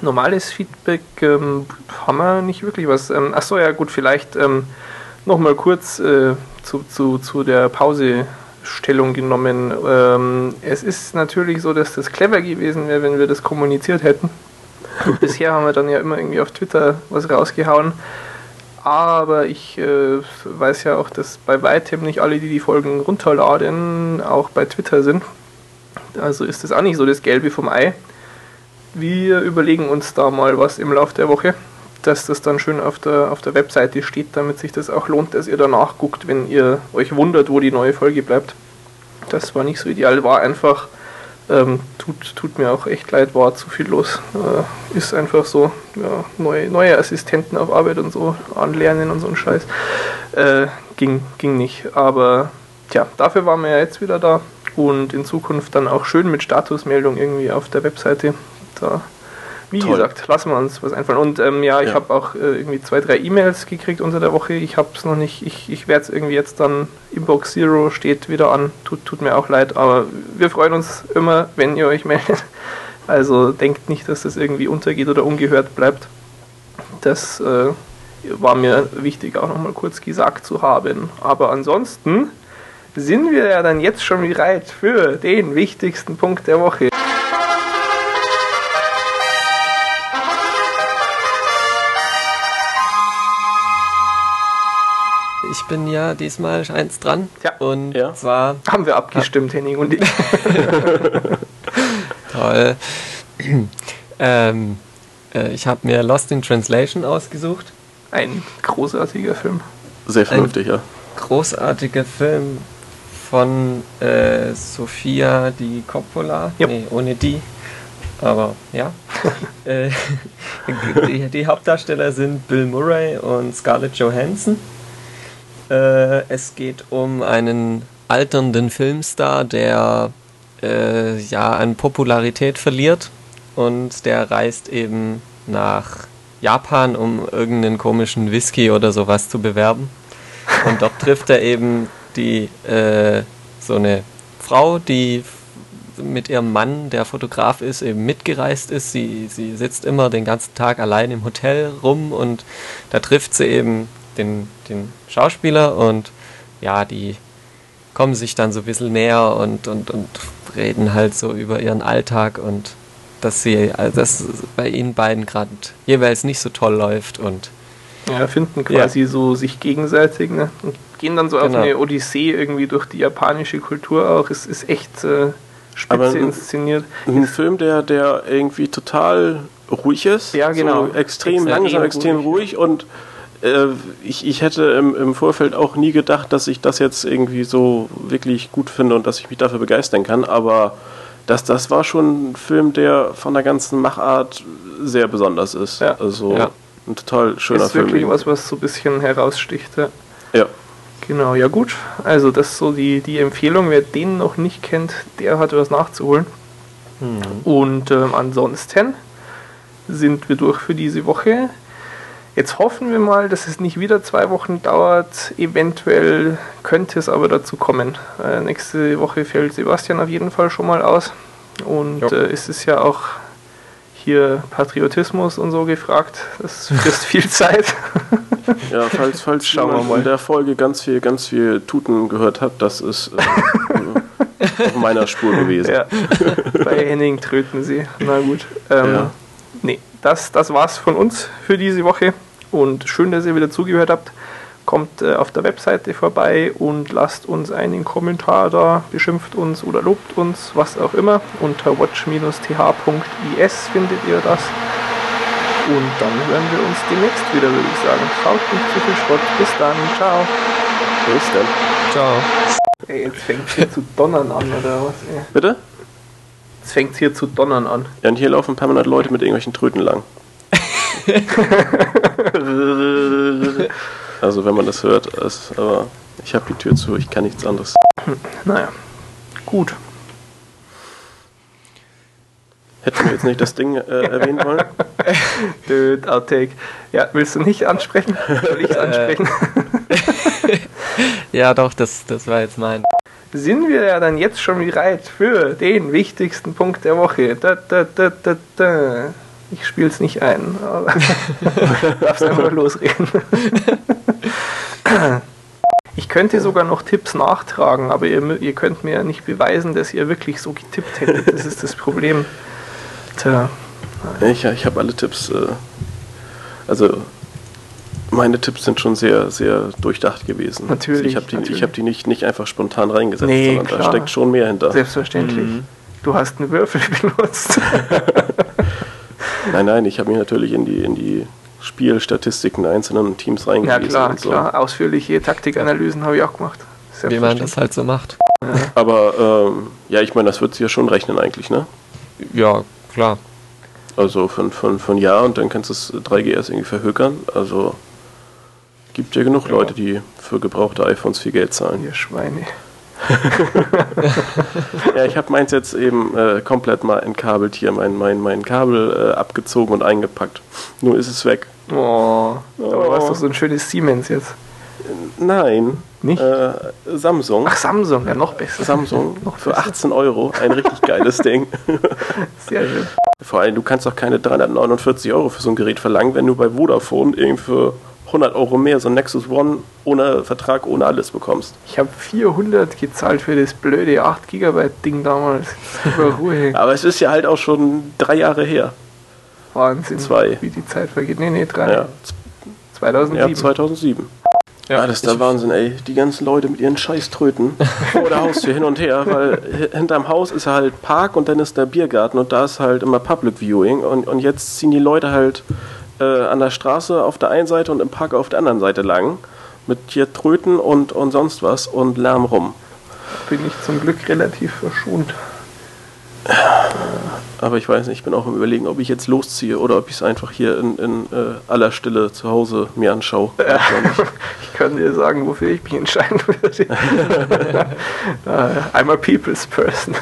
Normales Feedback ähm, haben wir nicht wirklich was. Ähm, achso, ja gut, vielleicht ähm, nochmal kurz äh, zu, zu, zu der Pause Stellung genommen. Ähm, es ist natürlich so, dass das clever gewesen wäre, wenn wir das kommuniziert hätten. Bisher haben wir dann ja immer irgendwie auf Twitter was rausgehauen. Aber ich äh, weiß ja auch, dass bei weitem nicht alle, die die Folgen runterladen, auch bei Twitter sind. Also ist das auch nicht so das Gelbe vom Ei. Wir überlegen uns da mal was im Laufe der Woche, dass das dann schön auf der, auf der Webseite steht, damit sich das auch lohnt, dass ihr danach guckt, wenn ihr euch wundert, wo die neue Folge bleibt. Das war nicht so ideal, war einfach ähm, tut, tut mir auch echt leid, war zu viel los. Äh, ist einfach so, ja, neue, neue Assistenten auf Arbeit und so anlernen und so ein Scheiß. Äh, ging, ging nicht. Aber tja, dafür waren wir ja jetzt wieder da und in Zukunft dann auch schön mit Statusmeldung irgendwie auf der Webseite. Da wie Toll. gesagt, lassen wir uns was einfallen. Und ähm, ja, ich ja. habe auch äh, irgendwie zwei, drei E-Mails gekriegt unter der Woche. Ich habe es noch nicht, ich, ich werde es irgendwie jetzt dann, Inbox Zero steht wieder an. Tut, tut mir auch leid, aber wir freuen uns immer, wenn ihr euch meldet. Also denkt nicht, dass das irgendwie untergeht oder ungehört bleibt. Das äh, war mir wichtig, auch nochmal kurz gesagt zu haben. Aber ansonsten sind wir ja dann jetzt schon bereit für den wichtigsten Punkt der Woche. Bin ja diesmal eins dran. Ja. Und ja. zwar. Haben wir abgestimmt, Henning und ich. Toll. ähm, äh, ich habe mir Lost in Translation ausgesucht. Ein großartiger Film. Sehr vernünftig, ja. Großartiger Film von äh, Sofia Di Coppola. Yep. Nee, ohne die. Aber ja. Äh, die, die Hauptdarsteller sind Bill Murray und Scarlett Johansson. Äh, es geht um einen alternden Filmstar, der äh, ja an Popularität verliert und der reist eben nach Japan, um irgendeinen komischen Whisky oder sowas zu bewerben. Und dort trifft er eben die äh, so eine Frau, die mit ihrem Mann, der Fotograf ist, eben mitgereist ist. Sie, sie sitzt immer den ganzen Tag allein im Hotel rum und da trifft sie eben den, den Schauspieler und ja, die kommen sich dann so ein bisschen näher und, und, und reden halt so über ihren Alltag und dass sie, also dass bei ihnen beiden gerade jeweils nicht so toll läuft und ja, finden quasi ja. so sich gegenseitig ne? und gehen dann so genau. auf eine Odyssee irgendwie durch die japanische Kultur auch. Es ist echt äh, spitze Aber inszeniert. Ein Film, der, der irgendwie total ruhig ist. Ja, genau. So extrem langsam, extrem ruhig, ruhig und ich, ich hätte im, im Vorfeld auch nie gedacht, dass ich das jetzt irgendwie so wirklich gut finde und dass ich mich dafür begeistern kann, aber das, das war schon ein Film, der von der ganzen Machart sehr besonders ist. Ja. Also ja. ein total schöner ist Film. Ist wirklich was, was so ein bisschen heraussticht. Ja. ja. Genau, ja gut. Also das ist so die, die Empfehlung. Wer den noch nicht kennt, der hat was nachzuholen. Mhm. Und ähm, ansonsten sind wir durch für diese Woche. Jetzt hoffen wir mal, dass es nicht wieder zwei Wochen dauert. Eventuell könnte es aber dazu kommen. Äh, nächste Woche fällt Sebastian auf jeden Fall schon mal aus. Und äh, es ist ja auch hier Patriotismus und so gefragt. Das frisst viel Zeit. ja, falls, falls Schauen wir mal. in der Folge ganz viel, ganz viel Tuten gehört hat, das ist äh, auf meiner Spur gewesen. Ja. Bei Henning tröten sie. Na gut. Ähm, ja. Nee, das, das war's von uns für diese Woche. Und schön, dass ihr wieder zugehört habt. Kommt äh, auf der Webseite vorbei und lasst uns einen Kommentar da, beschimpft uns oder lobt uns, was auch immer. Unter watch-th.is findet ihr das. Und dann hören wir uns demnächst wieder, würde ich sagen. Schaut nicht zu viel Schrott. Bis dann. Ciao. Bis dann. Ciao. Ey, jetzt fängt es hier zu donnern an, oder was? Ey? Bitte? Jetzt fängt es hier zu donnern an. Ja, und hier laufen permanent Leute mit irgendwelchen Tröten lang. also wenn man das hört, ist, aber ich habe die Tür zu, ich kann nichts anderes. Naja, gut. Hätten wir jetzt nicht das Ding äh, erwähnen wollen? Dude, Outtake. Ja, willst du nicht ansprechen? Soll ich es ansprechen? ja, doch, das, das war jetzt mein. Sind wir ja dann jetzt schon bereit für den wichtigsten Punkt der Woche? Da, da, da, da, da. Ich spiele es nicht ein, aber du darfst einfach losreden. ich könnte sogar noch Tipps nachtragen, aber ihr, ihr könnt mir ja nicht beweisen, dass ihr wirklich so getippt hättet. Das ist das Problem. Tja, Ich, ich habe alle Tipps. Äh, also meine Tipps sind schon sehr, sehr durchdacht gewesen. Natürlich. Also ich habe die, natürlich. ich hab die nicht, nicht einfach spontan reingesetzt, Nee, sondern klar. da steckt schon mehr hinter. Selbstverständlich. Mhm. Du hast einen Würfel benutzt. Nein, nein, ich habe mich natürlich in die, in die Spielstatistiken der einzelnen Teams ja, reingelesen. klar, und so. klar. Ausführliche Taktikanalysen habe ich auch gemacht. Wie man das halt so macht. Aber ähm, ja, ich meine, das wird sich ja schon rechnen eigentlich, ne? Ja, klar. Also von, von, von Jahr und dann kannst du das 3GS irgendwie verhökern. Also gibt ja genug Leute, die für gebrauchte iPhones viel Geld zahlen. Ihr Schweine. Ja, ich habe meins jetzt eben äh, komplett mal entkabelt hier, mein, mein, mein Kabel äh, abgezogen und eingepackt. Nur ist es weg. Oh, aber du Oh. hast doch so ein schönes Siemens jetzt. Nein. Nicht? Äh, Samsung. Ach, Samsung, ja, noch besser. Samsung Noch für besser. 18 Euro. Ein richtig geiles Ding. Sehr schön. Vor allem, du kannst doch keine 349 Euro für so ein Gerät verlangen, wenn du bei Vodafone irgendwie für 100 Euro mehr so ein Nexus One ohne Vertrag, ohne alles bekommst. Ich habe 400 gezahlt für das blöde 8 GB Ding damals. Über Ruhe. Aber es ist ja halt auch schon drei Jahre her. Wahnsinn. Zwei. Wie die Zeit vergeht. Nee, nee, drei. Ja, 2007. ja 2007. Ja, das ist der Wahnsinn, ey. Die ganzen Leute mit ihren Scheißtröten vor der Haustür hin und her, weil hi- hinterm Haus ist halt Park und dann ist der Biergarten und da ist halt immer Public Viewing und, und jetzt ziehen die Leute halt äh, an der Straße auf der einen Seite und im Park auf der anderen Seite lang mit hier Tröten und, und sonst was und Lärm rum. Bin ich zum Glück relativ verschont. Aber ich weiß nicht, ich bin auch im Überlegen, ob ich jetzt losziehe oder ob ich es einfach hier in, in äh, aller Stille zu Hause mir anschaue. Nicht. Ich kann dir sagen, wofür ich mich entscheiden würde. Äh, I'm a people's person.